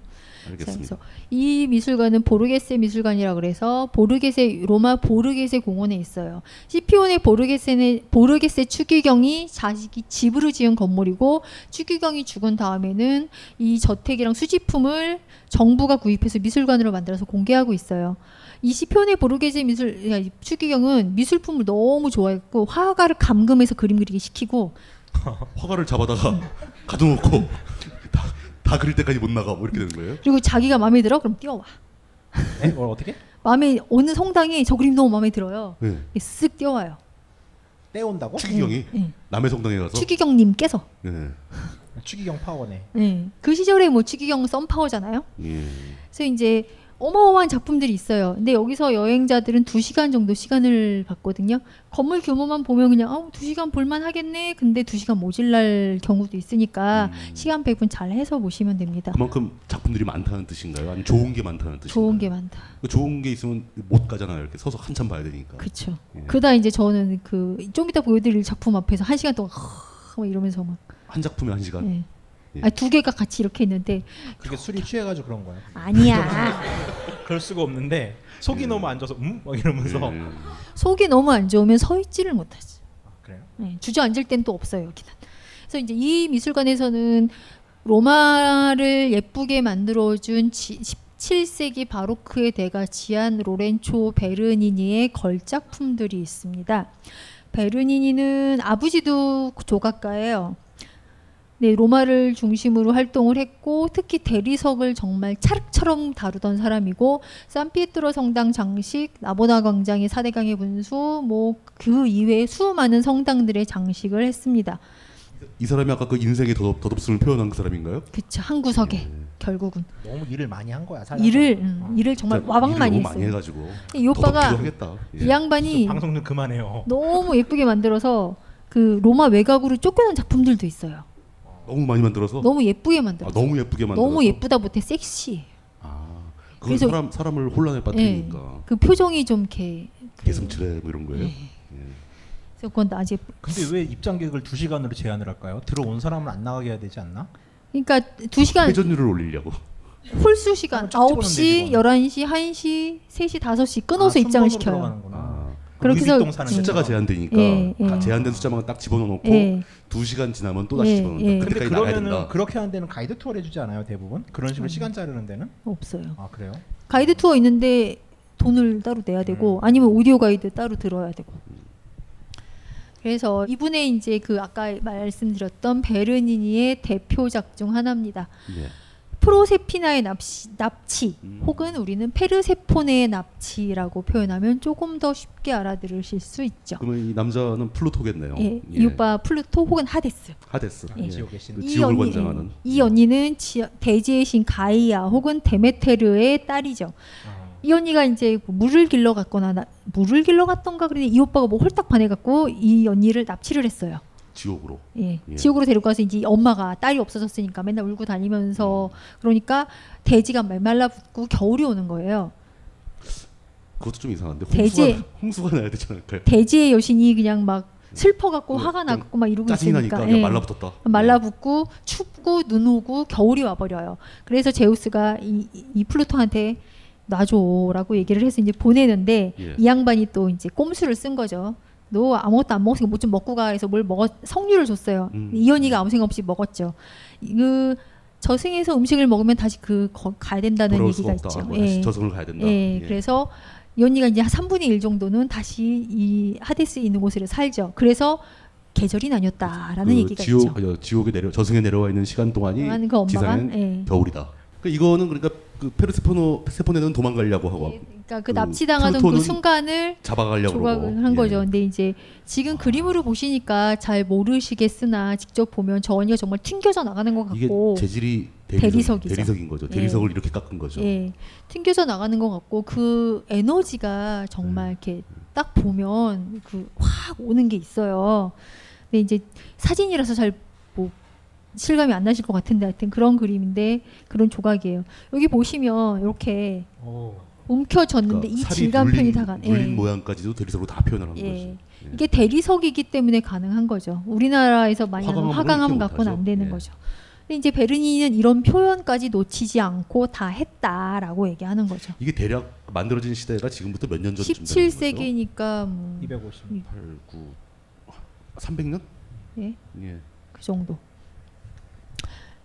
알겠습니다. 그래서 이 미술관은 보르게세 미술관이라 그래서 보르게세 로마 보르게세 공원에 있어요. 시피온의 보르게세는 보르게세 추기경이 자식이 집으로 지은 건물이고 추기경이 죽은 다음에는 이 저택이랑 수집품을 정부가 구입해서 미술관으로 만들어서 공개하고 있어요. 이 시피온의 보르게세 미술 추기경은 미술품을 너무 좋아했고 화가를 감금해서 그림 그리게 시키고 [laughs] 화가를 잡아다가 가둬놓고 다, 다 그릴 때까지 못 나가 뭐 이렇게 되는 거예요? 그리고 자기가 마음에 들어 그럼 뛰어와. 에? 뭘 어떻게? [laughs] 마음에 어느 성당에 저 그림 너무 마음에 들어요. 네. 쓱 뛰어와요. 떼온다고? 추기경이 예. 남의 성당에 가서 추기경님께서. 네. 추기경 파워네. 네. 그 시절에 뭐 추기경 썬 파워잖아요. 예. 그래서 이제 어마어마한 작품들이 있어요. 근데 여기서 여행자들은 2시간 정도 시간을 받거든요. 건물 규모만 보면 그냥 어, 2시간 볼만 하겠네. 근데 2시간 모질날 경우도 있으니까 시간 배분 잘 해서 보시면 됩니다. 그만큼 작품들이 많다는 뜻인가요? 아니 좋은 게 많다는 뜻인가요? 좋은 게 많다. 그 좋은 게 있으면 못 가잖아요. 이렇게 서서 한참 봐야 되니까. 그렇죠. 예. 그다 이제 저는 그 좀 이따 보여드릴 작품 앞에서 한 시간 동안 막 이러면서 막 한 작품에 한 시간. 예. 예. 아, 두 개가 같이 이렇게 있는데 그게 술이 취해가지고 그런 거야. 아니야. [laughs] 그럴 수가 없는데 속이 너무 안 좋아서 음? 막 이러면서 속이 너무 안 좋으면 서 있지를 못하지. 그래요? 네, 주저앉을 땐 또 없어요 여기는. 그래서 이제 이 미술관에서는 로마를 예쁘게 만들어준 지, 17세기 바로크의 대가 지안 로렌초 베르니니의 걸작품들이 있습니다. 베르니니는 아버지도 조각가예요. 네, 로마를 중심으로 활동을 했고 특히 대리석을 정말 찰흙처럼 다루던 사람이고 산피에트로 성당 장식, 나보나 광장의 사대강의 분수, 뭐 그 이외에 수많은 성당들의 장식을 했습니다. 이 사람이 아까 그 인생의 더덥, 더덥음을 표현한 그 사람인가요? 그쵸 한 구석에 결국은 너무 일을 많이 한 거야. 살아서. 일을 음, 일을 정말 일을 많이 했어요. 많이 해가지고 이 오빠가. 예. 이 양반이 방송 좀 그만해요. 너무 예쁘게 만들어서 그 로마 외곽으로 쫓겨난 작품들도 있어요. 너무 많이 만들어서 너무 예쁘게 아, 만들어. 너무 예쁘게 만들어서 너무 예쁘다 못해 섹시해. 그건 그래서- 사람 사람을 혼란에 예, 빠뜨리니까 그 표정이 좀 이렇게 개슴츠레 뭐 이런 거예요. 그래서 그건 아직 근데 왜 입장객을 2 시간으로 제한을 할까요? 들어온 사람은 안 나가게 해야 되지 않나? 그러니까 두 시간 회전율을 올리려고. 홀수 시간 쫙 찍어놓은 9시, 11시, 1시, 3시, 5시 끊어서 아, 입장을 시켜요. 그렇게 해서 숫자가. 제한되니까 예, 예. 다 제한된 숫자만 딱 집어넣고 예. 두 시간 지나면 또 다시 예, 집어넣는다. 예. 근데 그때까지 나가야 된다. 그렇게 하는 데는 가이드 투어를 해주지 않아요 대부분? 그런 식으로 음. 시간 자르는 데는? 없어요. 아 그래요? 가이드 투어 있는데 돈을 따로 내야 되고 아니면 오디오 가이드 따로 들어야 되고. 그래서 이분의 이제 그 아까 말씀드렸던 베르니니의 대표작 중 하나입니다. 예. 프로세르피나의 납치, 납치 혹은 우리는 페르세포네의 납치라고 표현하면 조금 더 쉽게 알아들으실 수 있죠. 그러면 이 남자는 플루토겠네요. 예, 이 오빠 플루토 혹은 하데스. 하데스. 예. 지옥의 신. 그 이 지옥을 언니- 관장하는. 이 언니는 지, 대지의 신 가이아 혹은 데메테르의 딸이죠. 이 언니가 이제 뭐 물을 길러 갔거나 나, 물을 길러 갔던가 그랬는데 이 오빠가 뭐 홀딱 반해갖고 이 언니를 납치를 했어요. 지옥으로. 예, 예. 지옥으로 데리고 가서 이제 엄마가 딸이 없어졌으니까 맨날 울고 다니면서 그러니까 대지가 말말라붙고 겨울이 오는 거예요. 그것도 좀 이상한데 홍수가, 홍수가 나야 되지 않을까요? 대지의 여신이 그냥 막 슬퍼갖고 화가 나갖고 막 이러고 짜증이 있으니까 나니까 그냥 예. 말라붙었다. 말라붙고 춥고 눈 오고 겨울이 와버려요. 그래서 제우스가 이, 이- 이 플루토한테 놔줘라고 얘기를 해서 이제 보내는데 예. 이 양반이 또 이제 꼼수를 쓴 거죠. 너 아무것도 안 먹었으니까 뭐 좀 먹고 가 해서 뭘 먹었 석류를 줬어요. 음. 이 언니가 아무 생각 없이 먹었죠. 그 저승에서 음식을 먹으면 다시 그 거, 가야 된다는 얘기가. 있죠. 뭐 다시 저승을 가야 된다. 예, 예. 그래서 이 언니가 이제 한 3분의 1 정도는 다시 이 하데스 있는 곳으로 살죠. 그래서 계절이 나뉘었다라는 그 얘기가 지옥, 있죠. 어, 지옥에 내려 저승에 내려와 있는 시간 동안이 동안 그 지상은 예. 겨울이다. 그러니까 이거는 그러니까 그 페르세포노 세포네는 도망가려고 하고 그러니까 그 그 납치당하던 그 순간을 잡아가려고 조각을. 한 예. 거죠. 근데 이제 지금 그림으로 보시니까 잘 모르시겠으나 직접 보면 저 언니가 정말 튕겨져 나가는 것 같고 재질이 대리석, 대리석이죠. 대리석인 거죠. 예. 대리석을 이렇게 깎은 거죠. 예, 튕겨져 나가는 것 같고 그 에너지가 정말 이렇게 딱 보면 그 확 오는 게 있어요. 근데 이제 사진이라서 잘뭐 실감이 안 나실 것 같은데 하여튼 그런 그림인데 그런 조각이에요. 여기 보시면 이렇게 움켜졌는데 이 그러니까 살이 질감 눌린, 표현이 다 가. 눌린 예. 모양까지도 대리석으로 다 표현을 한 예. 거죠. 이게 대리석이기 때문에 가능한 거죠. 우리나라에서 많이 화강암 갖고는 안. 되는 예. 거죠. 근데 이제 베르니는 이런 표현까지 놓치지 않고 다 했다라고 얘기하는 거죠. 이게 대략 만들어진 시대가 지금부터 몇 년 전쯤 되는 거죠? 17세기니까 뭐 250. 8, 9, 300년? 예. 예. 그 정도.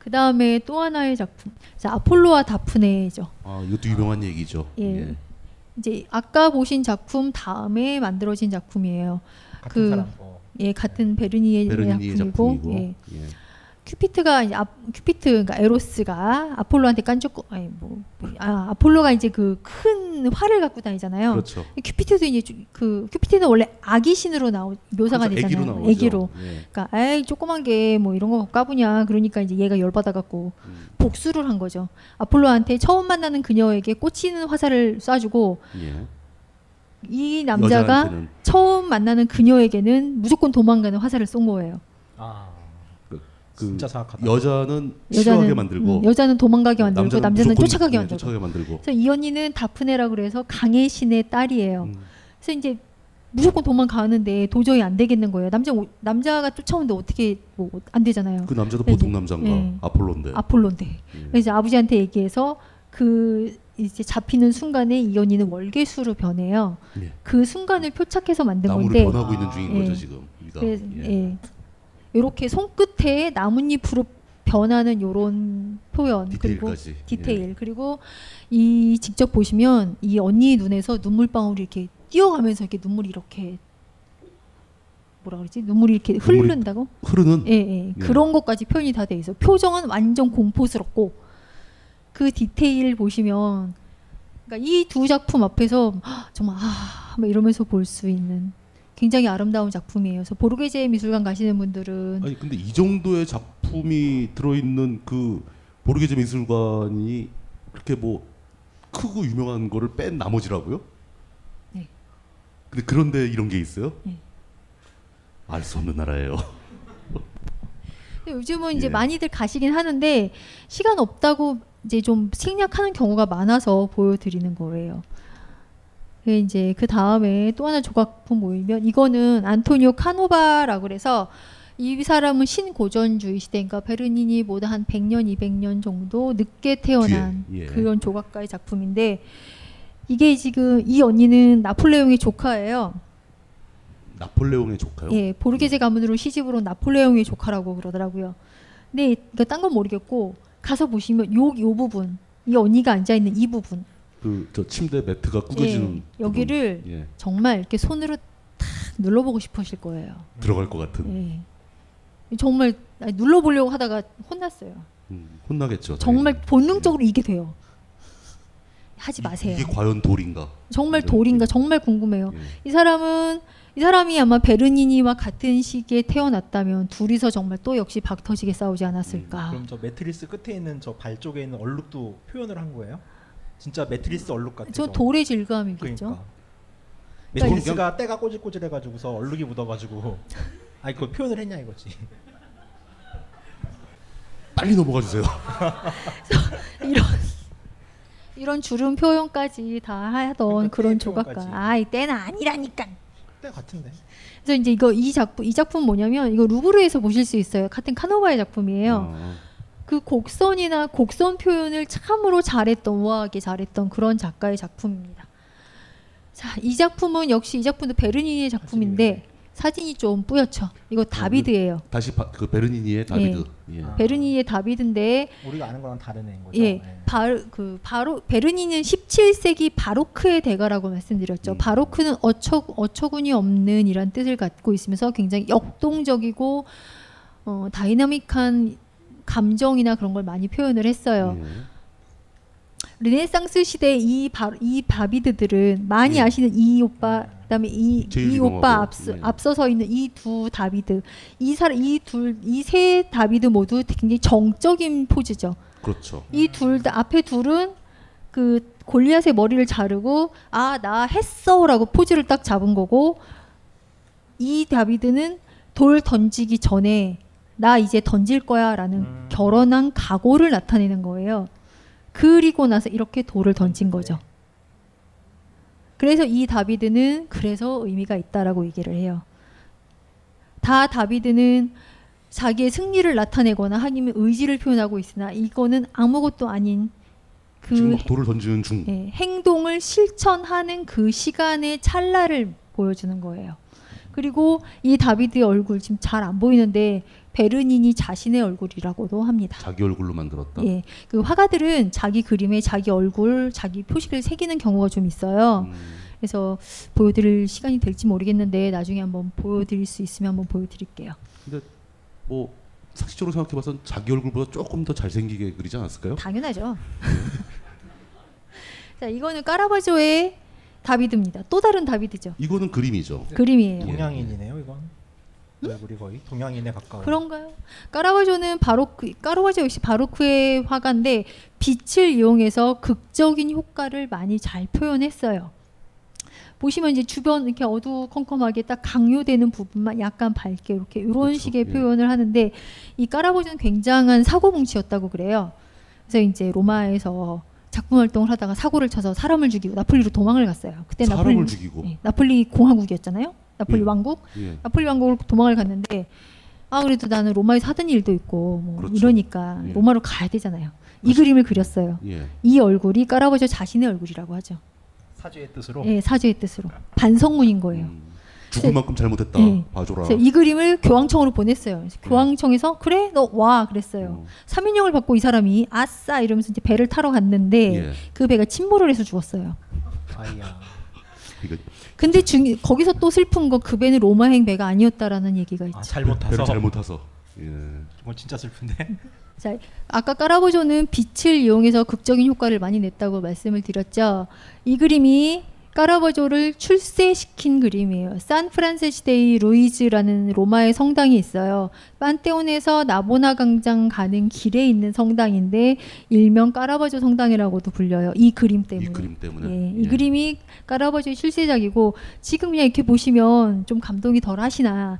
그 다음에 또 하나의 작품, 자, 아폴로와 다프네죠. 아, 이것도 유명한 얘기죠. 예. 이제 아까 보신 작품 다음에 만들어진 작품이에요. 같은 그 사람 거. 예, 같은 베르니니의, 베르니니의 작품이고, 작품이고. 예. 예. 큐피트가 이제 아, 큐피트 그러니까 에로스가 아폴로한테 깐족 아니 뭐 아, 아폴로가 이제 그 큰 활을 갖고 다니잖아요. 그렇죠. 큐피트도 이제 주- 그 큐피트는 원래 아기 신으로 나오 묘사가 그렇죠. 되잖아요. 애기로. 예. 그러니까 에이 조그만 게 뭐 이런 거 까부냐 그러니까 이제 얘가 열 받아 갖고 음. 복수를 한 거죠. 아폴로한테 처음 만나는 그녀에게 꽂히는 화살을 쏴주고 예. 이 남자가 여자한테는 처음 만나는 그녀에게는 무조건 도망가는 화살을 쏜 거예요. 아. 그 진짜 사악하다. 여자는 싫어하게 여자는 만들고 음, 여자는 도망가게 만들고 남자는 남자는 쫓아가게 예, 만들고. 쫓아가게 만들고. 그래서 이 언니는 다프네라 그래서 강의 신의 딸이에요. 음. 그래서 이제 무조건 도망가는데 도저히 안 되겠는 거예요. 남자 오- 남자가 쫓아오는데 어떻게 뭐 안 되잖아요. 그 남자도 그래서 보통 남자인가? 예. 아폴로인데. 아폴로인데. 음. 그래서 이제 아버지한테 얘기해서 그 이제 잡히는 순간에 이 언니는 월계수로 변해요. 예. 그 순간을 표착해서 만든 나무를 건데 변하고 있는 중인 거죠, 지금. 그래서, 예. 예. 이렇게 손끝에 나뭇잎으로 변하는 요런 표현 디테일까지. 그리고 디테일 그리고 이 직접 보시면 이 언니 눈에서 눈물 방울이 이렇게 뛰어가면서 이렇게 눈물이 이렇게 뭐라 그러지 눈물이 이렇게 눈물이 흐른다고 흐르는? 예, 예. 예. 그런 것까지 표현이 다 돼 있어 요 표정은 완전 공포스럽고 그 디테일 보시면 그러니까 이 두 작품 앞에서 헉, 정말 아, 막 이러면서 볼 수 있는 굉장히 아름다운 작품이에요. 그래서 보르게제 미술관 가시는 분들은 아니 근데 이 정도의 작품이 들어있는 그 보르게제 미술관이 그렇게 뭐 크고 유명한 거를 뺀 나머지라고요? 네. 근데 그런데 이런 게 있어요? 네. 알 수 없는 나라예요. 요즘은 이제 예. 많이들 가시긴 하는데 시간 없다고 이제 좀 생략하는 경우가 많아서 보여드리는 거예요. 그 이제 그 다음에 또 하나 조각품 보이면 이거는 안토니오 카노바라고 그래서 이 사람은 신고전주의 시대니까 베르니니보다 한 100년, 200년 정도 늦게 태어난 예. 그런 조각가의 작품인데 이게 지금 이 언니는 나폴레옹의 조카예요. 나폴레옹의 조카요? 예, 보르게제 가문으로 시집을 온 나폴레옹의 조카라고 그러더라고요. 근데 이거 딴건 모르겠고 가서 보시면 요, 요 부분 이 언니가 앉아 있는 이 부분 그 저 침대 매트가 구겨지는 예, 여기를 부분. 예. 정말 이렇게 손으로 탁 눌러보고 싶으실 거예요. 들어갈 것 같은. 예. 정말 아니, 눌러보려고 하다가 혼났어요. 음, 혼나겠죠. 정말 본능적으로 이게 돼요. 하지 마세요. 이게 과연 돌인가? 정말 돌인가 정말 궁금해요. 이 사람은 이 사람이 아마 베르니니와 같은 시기에 태어났다면 둘이서 정말 또 역시 박 터지게 싸우지 않았을까. 그럼 저 매트리스 끝에 있는 저 발 쪽에 있는 얼룩도 표현을 한 거예요? 진짜 매트리스 얼룩 같아요. 저 돌의 질감이겠죠. 그러니까. 그러니까 매트리스가 때가 꼬질꼬질해가지고서 얼룩이 묻어가지고 [laughs] 아니 그 표현을 했냐 이거지. 빨리 넘어가 주세요. 이런 이런 주름 표현까지 다 하던 그런 조각가. 표현까지. 아, 이 때는 아니라니까. 때 같은데. 그래서 이제 이거 이 작품 이 작품 뭐냐면 이거 루브르에서 보실 수 있어요. 같은 카노바의 작품이에요. 어. 그 곡선이나 곡선 표현을 참으로 잘했던 우아하게 잘했던 그런 작가의 작품입니다. 자, 이 작품은 역시 이 작품도 베르니니의 작품인데 사진이 좀 뿌옇죠. 이거 다비드예요. 다시 바, 그 베르니니의 다비드. 예. 베르니니의 다비드인데 우리가 아는 거랑 다른 애인 거죠. 예, 바로 그 바로 베르니니는 17세기 바로크의 대가라고 말씀드렸죠. 바로크는 어처 어처구니 없는 이란 뜻을 갖고 있으면서 굉장히 역동적이고 어, 다이나믹한 감정이나 그런 걸 많이 표현을 했어요. 르네상스 시대 이, 바, 이 다비드들은 많이 예. 아시는 이 오빠 그다음에 이, 이 오빠 앞서, 예. 앞서서 있는 이 두 다비드 이 사람 이둘이 세 다비드 모두 굉장히 정적인 포즈죠. 그렇죠. 이둘다 앞에 둘은 그 골리앗의 머리를 자르고 아 나 했어라고 포즈를 딱 잡은 거고 이 다비드는 돌 던지기 전에 나 이제 던질 거야 라는 결혼한 각오를 나타내는 거예요. 그리고 나서 이렇게 돌을 던진 거죠. 그래서 이 다비드는 그래서 의미가 있다라고 얘기를 해요. 다 다비드는 자기의 승리를 나타내거나 아니면 의지를 표현하고 있으나 이거는 아무것도 아닌 그 돌을 던지는 중. 예, 행동을 실천하는 그 시간의 찰나를 보여주는 거예요. 그리고 이 다비드의 얼굴 지금 잘 안 보이는데 베르니니 자신의 얼굴이라고도 합니다. 자기 얼굴로 만들었다. 예, 그 화가들은 자기 그림에 자기 얼굴, 자기 표식을 새기는 경우가 좀 있어요. 음. 그래서 보여드릴 시간이 될지 모르겠는데 나중에 한번 보여드릴 수 있으면 한번 보여드릴게요. 근데 뭐 상식적으로 생각해봐선 자기 얼굴보다 조금 더 잘생기게 그리지 않았을까요? 당연하죠. [laughs] 자, 이거는 까라바조의 다비드입니다. 또 다른 다비드죠. 이거는 그림이죠. 그림이에요. 동양인이네요 이건. 얼굴이 거의 동양인에 가까워. 그런가요? 까라바조는 바로크, 까라바조 역시 바로크의 화가인데 빛을 이용해서 극적인 효과를 많이 잘 표현했어요. 보시면 이제 주변 이렇게 어두컴컴하게 딱 강요되는 부분만 약간 밝게 이렇게 이런 식의 예. 표현을 하는데 이 까라바조는 굉장한 사고뭉치였다고 그래요. 그래서 이제 로마에서 작품 활동을 하다가 사고를 쳐서 사람을 죽이고 나폴리로 도망을 갔어요. 그때 사람을 나폴리, 죽이고? 예, 나폴리 공화국이었잖아요. 나폴리 예. 왕국. 예. 나폴리 왕국으로 도망을 갔는데 아 그래도 나는 로마에서 하던 일도 있고 뭐 그렇죠. 이러니까 예. 로마로 가야 되잖아요. 이 그림을 그렸어요. 예. 이 얼굴이 까라바조 자신의 얼굴이라고 하죠. 사죄의 뜻으로. 예, 사죄의 뜻으로 반성문인 거예요. 죽을 만큼 잘못했다. 예. 봐줘라. 이 그림을 교황청으로 보냈어요. 그래서 교황청에서 그래 너 와 그랬어요. 사민령을 받고 이 사람이 아싸 이러면서 이제 배를 타러 갔는데 예. 그 배가 침몰을 해서 죽었어요. 아이야. 근데 중, 거기서 또 슬픈 거그 배는 로마행 배가 아니었다라는 얘기가 있죠. 아, 잘못 타서. 배를 잘못 타서. 예. 이건 진짜 슬픈데. [laughs] 자, 아까 까라보조는 빛을 이용해서 극적인 효과를 많이 냈다고 말씀을 드렸죠. 이 그림이 까라보조를 출세시킨 그림이에요. 산프란세시데이 루이즈라는 로마의 성당이 있어요. 판테온에서 나보나 광장 가는 길에 있는 성당인데 일명 까라바조 성당이라고도 불려요. 이 그림 때문에. 이 그림 때문에. 예, 이 그림이 까라바조의 출세작이고 지금 그냥 이렇게 보시면 좀 감동이 덜 하시나.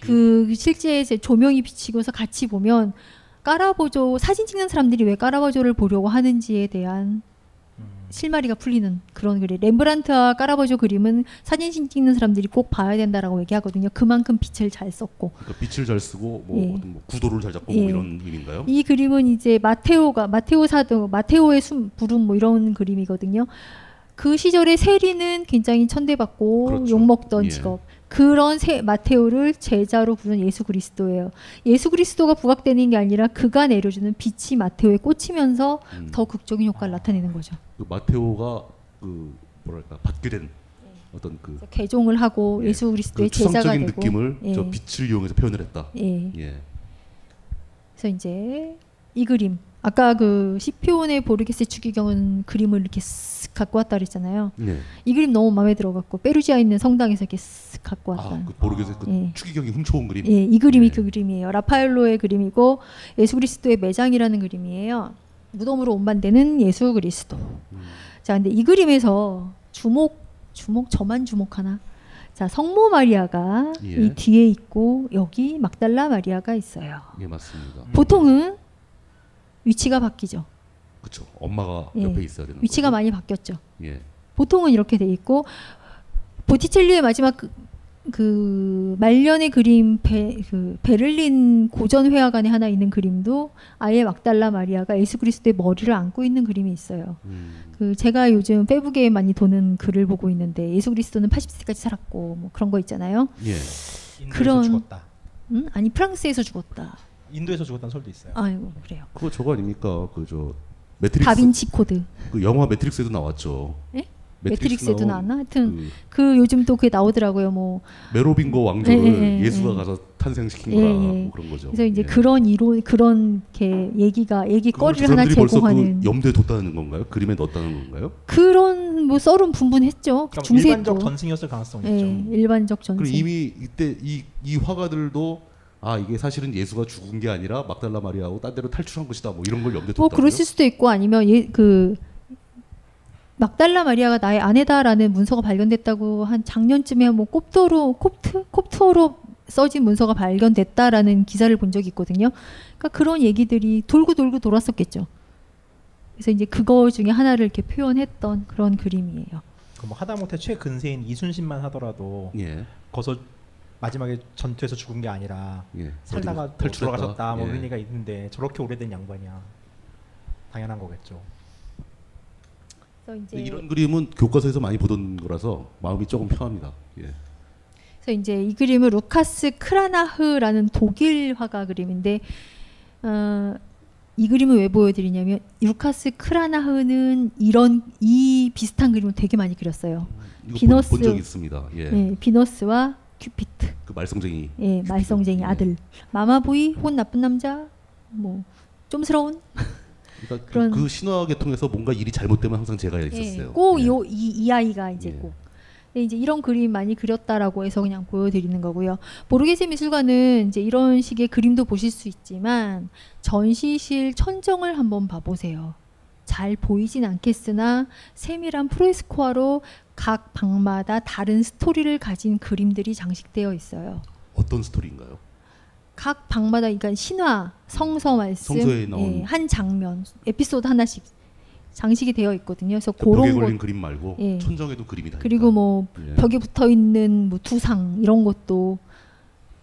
그 실제 이제 조명이 비치고서 같이 보면 까라보조 사진 찍는 사람들이 왜 까라보조를 보려고 하는지에 대한 실마리가 풀리는 그런 그림. 렘브란트와 까라보조 그림은 사진 찍는 사람들이 꼭 봐야 된다라고 얘기하거든요. 그만큼 빛을 잘 썼고. 그러니까 빛을 잘 쓰고 뭐, 예. 뭐 구도를 잘 잡고 예. 뭐 이런 의미인가요? 이 그림은 이제 마테오가 마테오 사도 마테오의 숨 부름 뭐 이런 그림이거든요. 그 시절에 세리는 굉장히 천대받고 그렇죠. 욕 먹던 예. 직업. 그런 세, 마테오를 제자로 부른 예수 그리스도예요. 예수 그리스도가 부각되는 게 아니라 그가 내려주는 빛이 마테오에 꽂히면서 음. 더 극적인 효과를 나타내는 거죠. 그 마테오가 그 뭐랄까 받게 된 어떤 그 개종을 하고 예. 예수 그리스도의 그 제자가 되고 느낌을 예. 저 빛을 이용해서 표현을 했다. 예. 예. 그래서 이제 이 그림 아까 그 시피온의 보르게세 추기경은 그림을 이렇게 쓱 갖고 왔다 그랬잖아요. 네. 이 그림 너무 마음에 들어갖고 페루지아에 있는 성당에서 이렇게 쓱 갖고 왔다. 아, 그 모르겠어요. 그 예. 추기경이 훔쳐온 그림. 예, 이 그림이 그 그림이에요. 라파엘로의 그림이고 예수 그리스도의 매장이라는 그림이에요. 무덤으로 운반되는 예수 그리스도. 자, 근데 이 그림에서 주목 주목 저만 주목하나? 자, 성모 마리아가 예. 이 뒤에 있고 여기 막달라 마리아가 있어요. 예, 맞습니다. 보통은 위치가 바뀌죠. 그렇죠. 엄마가 예. 옆에 있어야 되는 위치가 거죠. 많이 바뀌었죠. 예. 보통은 이렇게 돼 있고 보티첼리의 마지막 그, 그 말년의 그림 베, 그 베를린 고전 회화관에 하나 있는 그림도 아예 막달라 마리아가 예수 그리스도의 머리를 안고 있는 그림이 있어요. 음. 그 제가 요즘 페북에 많이 도는 글을 보고 있는데 예수 그리스도는 80세까지 살았고 뭐 그런 거 있잖아요. 예. 인도에서 죽었다. 음? 아니 프랑스에서 죽었다. 인도에서 죽었다는 설도 있어요. 아이고 그래요. 그거 저거 아닙니까? 그 저 매트릭스 다빈치 코드. 그 영화 매트릭스에도 나왔죠. 예? 매트릭스 매트릭스에도 나왔나? 하여튼 그, 요즘 또 그게 나오더라고요. 뭐 메로빙거 왕조를 예, 예, 예, 예. 가서 탄생시킨 예, 거라 예. 뭐 그런 거죠. 그래서 이제 예. 그런 이론 그런 게 얘기가 얘기거리를 저 하나 제공하는 그 염두에 뒀다는 건가요? 그림에 넣었다는 건가요? 그런 뭐 썰은 분분했죠. 중세 일반적 또. 전승이었을 가능성이 예, 있죠. 일반적 전승. 그리고 이미 이때 이, 이 화가들도 아 이게 사실은 예수가 죽은 게 아니라 막달라 마리아하고 딴 데로 탈출한 것이다 뭐 이런 걸 염두에 뭐 뒀다고요? 그랬을 수도 있고 아니면 예, 그 막달라 마리아가 나의 아내다라는 문서가 발견됐다고 한 작년쯤에 뭐 콥토로 콥트 콥토로 써진 문서가 발견됐다라는 기사를 본 적이 있거든요. 그러니까 그런 얘기들이 돌고 돌고 돌았었겠죠. 그래서 이제 그거 중에 하나를 이렇게 표현했던 그런 그림이에요. 그뭐 하다못해 최근세인 이순신만 하더라도 예. 거기서 마지막에 전투에서 죽은 게 아니라 예. 살다가. 돌아가셨다 뭐 예. 이런 얘기가 있는데 저렇게 오래된 양반이야 당연한 거겠죠. 그래서 이제 이런 그림은 교과서에서 많이 보던 거라서 마음이 조금 편합니다. 예. 그래서 이제 이 그림은 루카스 크라나흐라는 독일 화가 그림인데 어, 이 그림을 왜 보여드리냐면 루카스 크라나흐는 이런 이 비슷한 그림을 되게 많이 그렸어요. 비너스 본적 있습니다. 예. 네, 비너스와 큐피트. 그 말썽쟁이. 예, 말썽쟁이 아들. 마마보이, 혼 나쁜 남자, 뭐 좀스러운. 그러니까 그런- 그, 그 신화 계통에서 뭔가 일이 잘못되면 항상 제가 있었어요. 예, 꼭이 이, 이 아이가 이제 꼭. 근데 이제 이런 그림 많이 그렸다라고 해서 그냥 보여드리는 거고요. 보르게세 미술관은 이제 이런 식의 그림도 보실 수 있지만 전시실 천정을 한번 봐보세요. 잘 보이진 않겠으나 세밀한 프레스코아로 각 방마다 다른 스토리를 가진 그림들이 장식되어 있어요. 어떤 스토리인가요? 각 방마다 그러니까 신화, 성서 말씀, 예, 한 장면, 에피소드 하나씩 장식이 되어 있거든요. 그래서 벽에 그런 걸린 것 그림 말고 예. 천정에도 그림이 다 그리고 뭐 예. 벽에 붙어 있는 뭐 두상 이런 것도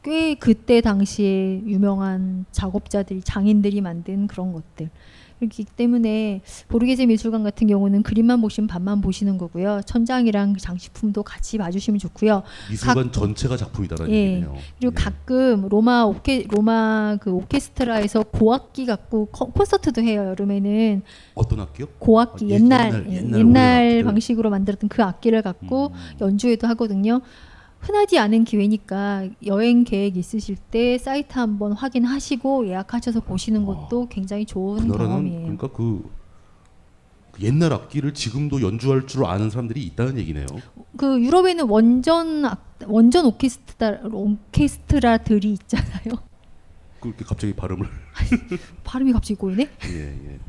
꽤 그때 당시에 유명한 작업자들, 장인들이 만든 그런 것들. 그렇기 때문에 보르게세 미술관 같은 경우는 그림만 보시면 반만 보시는 거고요. 천장이랑 장식품도 같이 봐주시면 좋고요. 미술관 각- 전체가 작품이다라는 예. 얘기네요. 그리고 가끔 로마 오케 로마 그 오케스트라에서 고악기 갖고 커- 콘서트도 해요. 여름에는 어떤 악기요? 고악기 아, 예- 옛날 옛날- 예, 옛날 옛날. 방식으로 만들었던 그 악기를 갖고 음. 연주회도 하거든요. 흔하지 않은 기회니까 여행 계획 있으실 때 사이트 한번 확인하시고 예약하셔서 보시는 것도 굉장히 좋은 그 경험이에요. 그러니까 그, 그 옛날 악기를 지금도 연주할 줄 아는 사람들이 있다는 얘기네요. 그 유럽에는 원전 악- 원전 오케스트라 오케스트라들이 있잖아요. 그렇게 갑자기 발음을 [laughs] 발음이 갑자기 꼬이네. 예 예.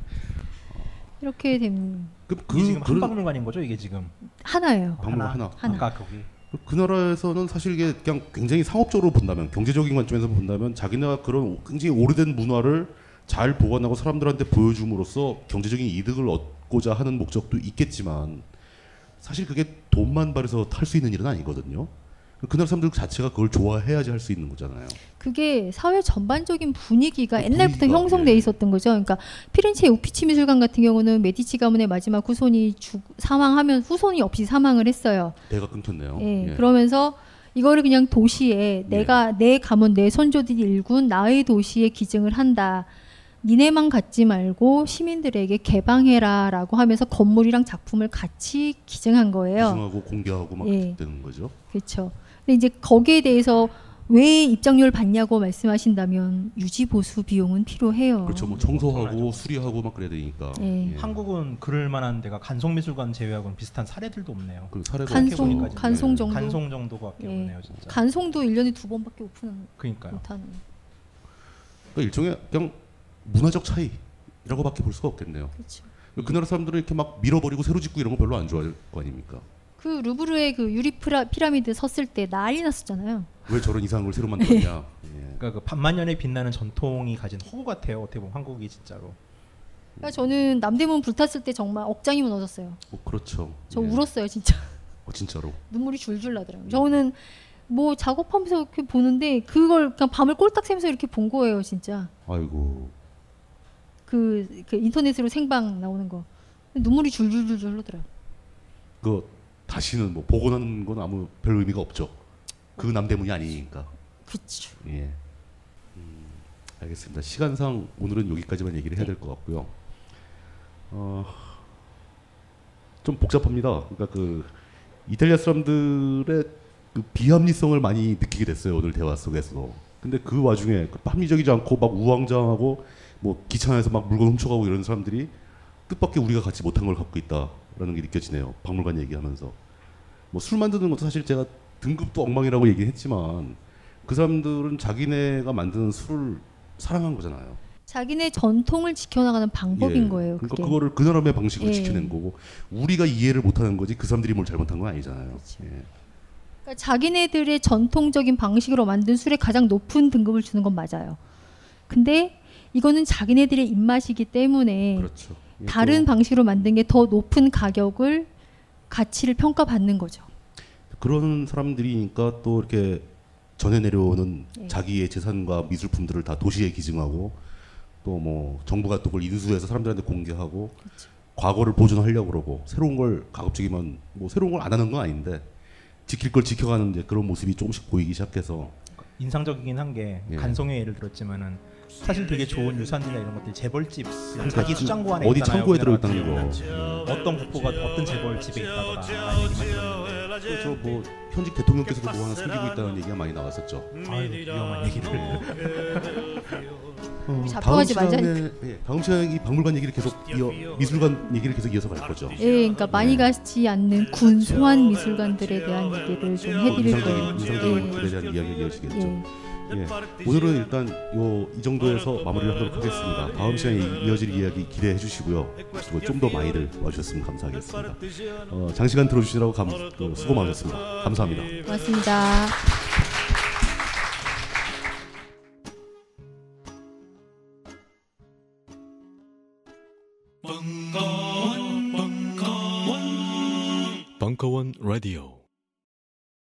이렇게 된 그, 이게 지금 그런- 한박물관인 거죠 이게 지금 하나예요. 박물관 하나. 하나. 아까 거기 그 나라에서는 사실 이게 그냥 굉장히 상업적으로 본다면 경제적인 관점에서 본다면 자기네가 그런 굉장히 오래된 문화를 잘 보관하고 사람들한테 보여줌으로써 경제적인 이득을 얻고자 하는 목적도 있겠지만 사실 그게 돈만 발해서 탈 수 있는 일은 아니거든요. 그 나라 사람들 자체가 그걸 좋아해야지 할 수 있는 거잖아요. 그게 사회 전반적인 분위기가 옛날부터 분위기가, 형성돼 있었던 거죠. 그러니까 피렌체 우피치 미술관 같은 경우는 메디치 가문의 마지막 후손이 죽, 사망하면 후손이 없이 사망을 했어요. 대가 끊겼네요. 예, 예. 그러면서 이거를 그냥 도시에 내가 내 가문 내 손조들이 일군 나의 도시에 기증을 한다. 니네만 갖지 말고 시민들에게 개방해라라고 하면서 건물이랑 작품을 같이 기증한 거예요. 기증하고 공개하고 막 예. 되는 거죠. 그렇죠. 근데 이제 거기에 대해서 왜 입장료를 받냐고 말씀하신다면 유지 보수 비용은 필요해요. 그렇죠. 뭐 청소하고 수리하고 막 그래야 되니까. 예. 한국은 그럴 만한 데가 간송미술관 제외하고는 비슷한 사례들도 없네요. 그 사례가 간송 진짜. 간송 정도 간송 정도밖에 예. 없네요, 진짜. 간송도 1년에 두 번밖에 오픈 그러니까요. 못하는. 그러니까 일종의 그냥 문화적 차이라고밖에 볼 수가 없겠네요. 그렇죠. 그 나라 사람들은 이렇게 막 밀어버리고 새로 짓고 이런 거 별로 안 좋아할 거 아닙니까? 그 루브르의 그 유리 프라, 피라미드 섰을 때 난리 났었잖아요. 왜 저런 이상한 걸 새로 만들었냐? [laughs] 그러니까 그 반만년에 빛나는 전통이 가진 허구 같아요. 어떻게 보면 한국이 진짜로. 그러니까 저는 남대문 불탔을 때 정말 억장이 무너졌어요. 뭐 그렇죠. 저 예. 울었어요, 진짜. [laughs] 어, 진짜로. 눈물이 줄줄 나더라고요. 저는 뭐 작업하면서 이렇게 보는데 그걸 그냥 밤을 꼴딱 새면서 이렇게 본 거예요, 진짜. 아이고. 그, 그 인터넷으로 생방 나오는 거. 눈물이 줄줄줄줄 흐르더라고요. 그 다시는 뭐 복원하는 건 아무 별 의미가 없죠. 그 남대문이 아니니까. 그렇죠. 예. 음, 알겠습니다. 시간상 오늘은 여기까지만 얘기를 해야 될 것 같고요. 어, 좀 복잡합니다. 그러니까 그 이탈리아 사람들의 그 비합리성을 많이 느끼게 됐어요 오늘 대화 속에서. 근데 그 와중에 그 합리적이지 않고 막 우왕좌왕하고 뭐 기차에서 막 물건 훔쳐가고 이런 사람들이 뜻밖의 우리가 갖지 못한 걸 갖고 있다 라는 게 느껴지네요. 박물관 얘기하면서. 뭐 술 만드는 것도 사실 제가 등급도 엉망이라고 얘기했지만 그 사람들은 자기네가 만드는 술을 사랑한 거잖아요. 자기네 전통을 지켜나가는 방법인 예. 거예요. 그러니까. 그거를 그 나라의 방식으로 예. 지켜낸 거고 우리가 이해를 못하는 거지 그 사람들이 뭘 잘못한 건 아니잖아요. 그렇죠. 예. 그러니까 자기네들의 전통적인 방식으로 만든 술에 가장 높은 등급을 주는 건 맞아요. 근데 이거는 자기네들의 입맛이기 때문에 그렇죠. 예, 다른 또 방식으로 만든 게 더 높은 가격을 가치를 평가받는 거죠. 그런 사람들이니까 또 이렇게 전해 내려오는 예. 자기의 재산과 미술품들을 다 도시에 기증하고 또 뭐 정부가 또 그걸 인수해서 사람들한테 공개하고 그렇죠. 과거를 보존하려고 그러고 새로운 걸 가급적이면 뭐 새로운 걸 안 하는 건 아닌데 지킬 걸 지켜가는 이제 그런 모습이 조금씩 보이기 시작해서 인상적이긴 한게 예. 간송의 예를 들었지만은 사실 되게 좋은 유산들이나 이런 것들이 재벌집 그러니까 자기 그 수장 고 안에 어디 있잖아요. 창고에 들어있다는 같은 경우는. 어떤 국보가 어떤 재벌집에 있다더라 라는 얘기만 들었는데 그렇죠. 뭐 현직 대통령께서도 뭐 하나 숨기고 있다는 얘기가 많이 나왔었죠. 아유 위험한 얘기들 [laughs] 어, 잡혀가지 다음 시간에. 예, 다음 시간에 이 박물관 얘기를 계속 이어 미술관 얘기를 계속 이어서 갈 거죠. 예, 그러니까 많이 가지 않는 군소한 미술관들에 대한 얘기를 좀 해드릴 거예요. 인상적인 인상적인 예. 글에 대한 이야기가 이어지겠죠. 예. 예. 예. 오늘은 일단 요 이 정도에서 마무리를 하도록 하겠습니다. 다음 시간에 이어질 이야기 기대해 주시고요. 그리고 좀 더 많이들 와주셨으면 감사하겠습니다. 어, 장시간 들어주시라고 감, 어, 수고 많으셨습니다. 감사합니다. 고맙습니다. 벙커원 벙커원 벙커원 라디오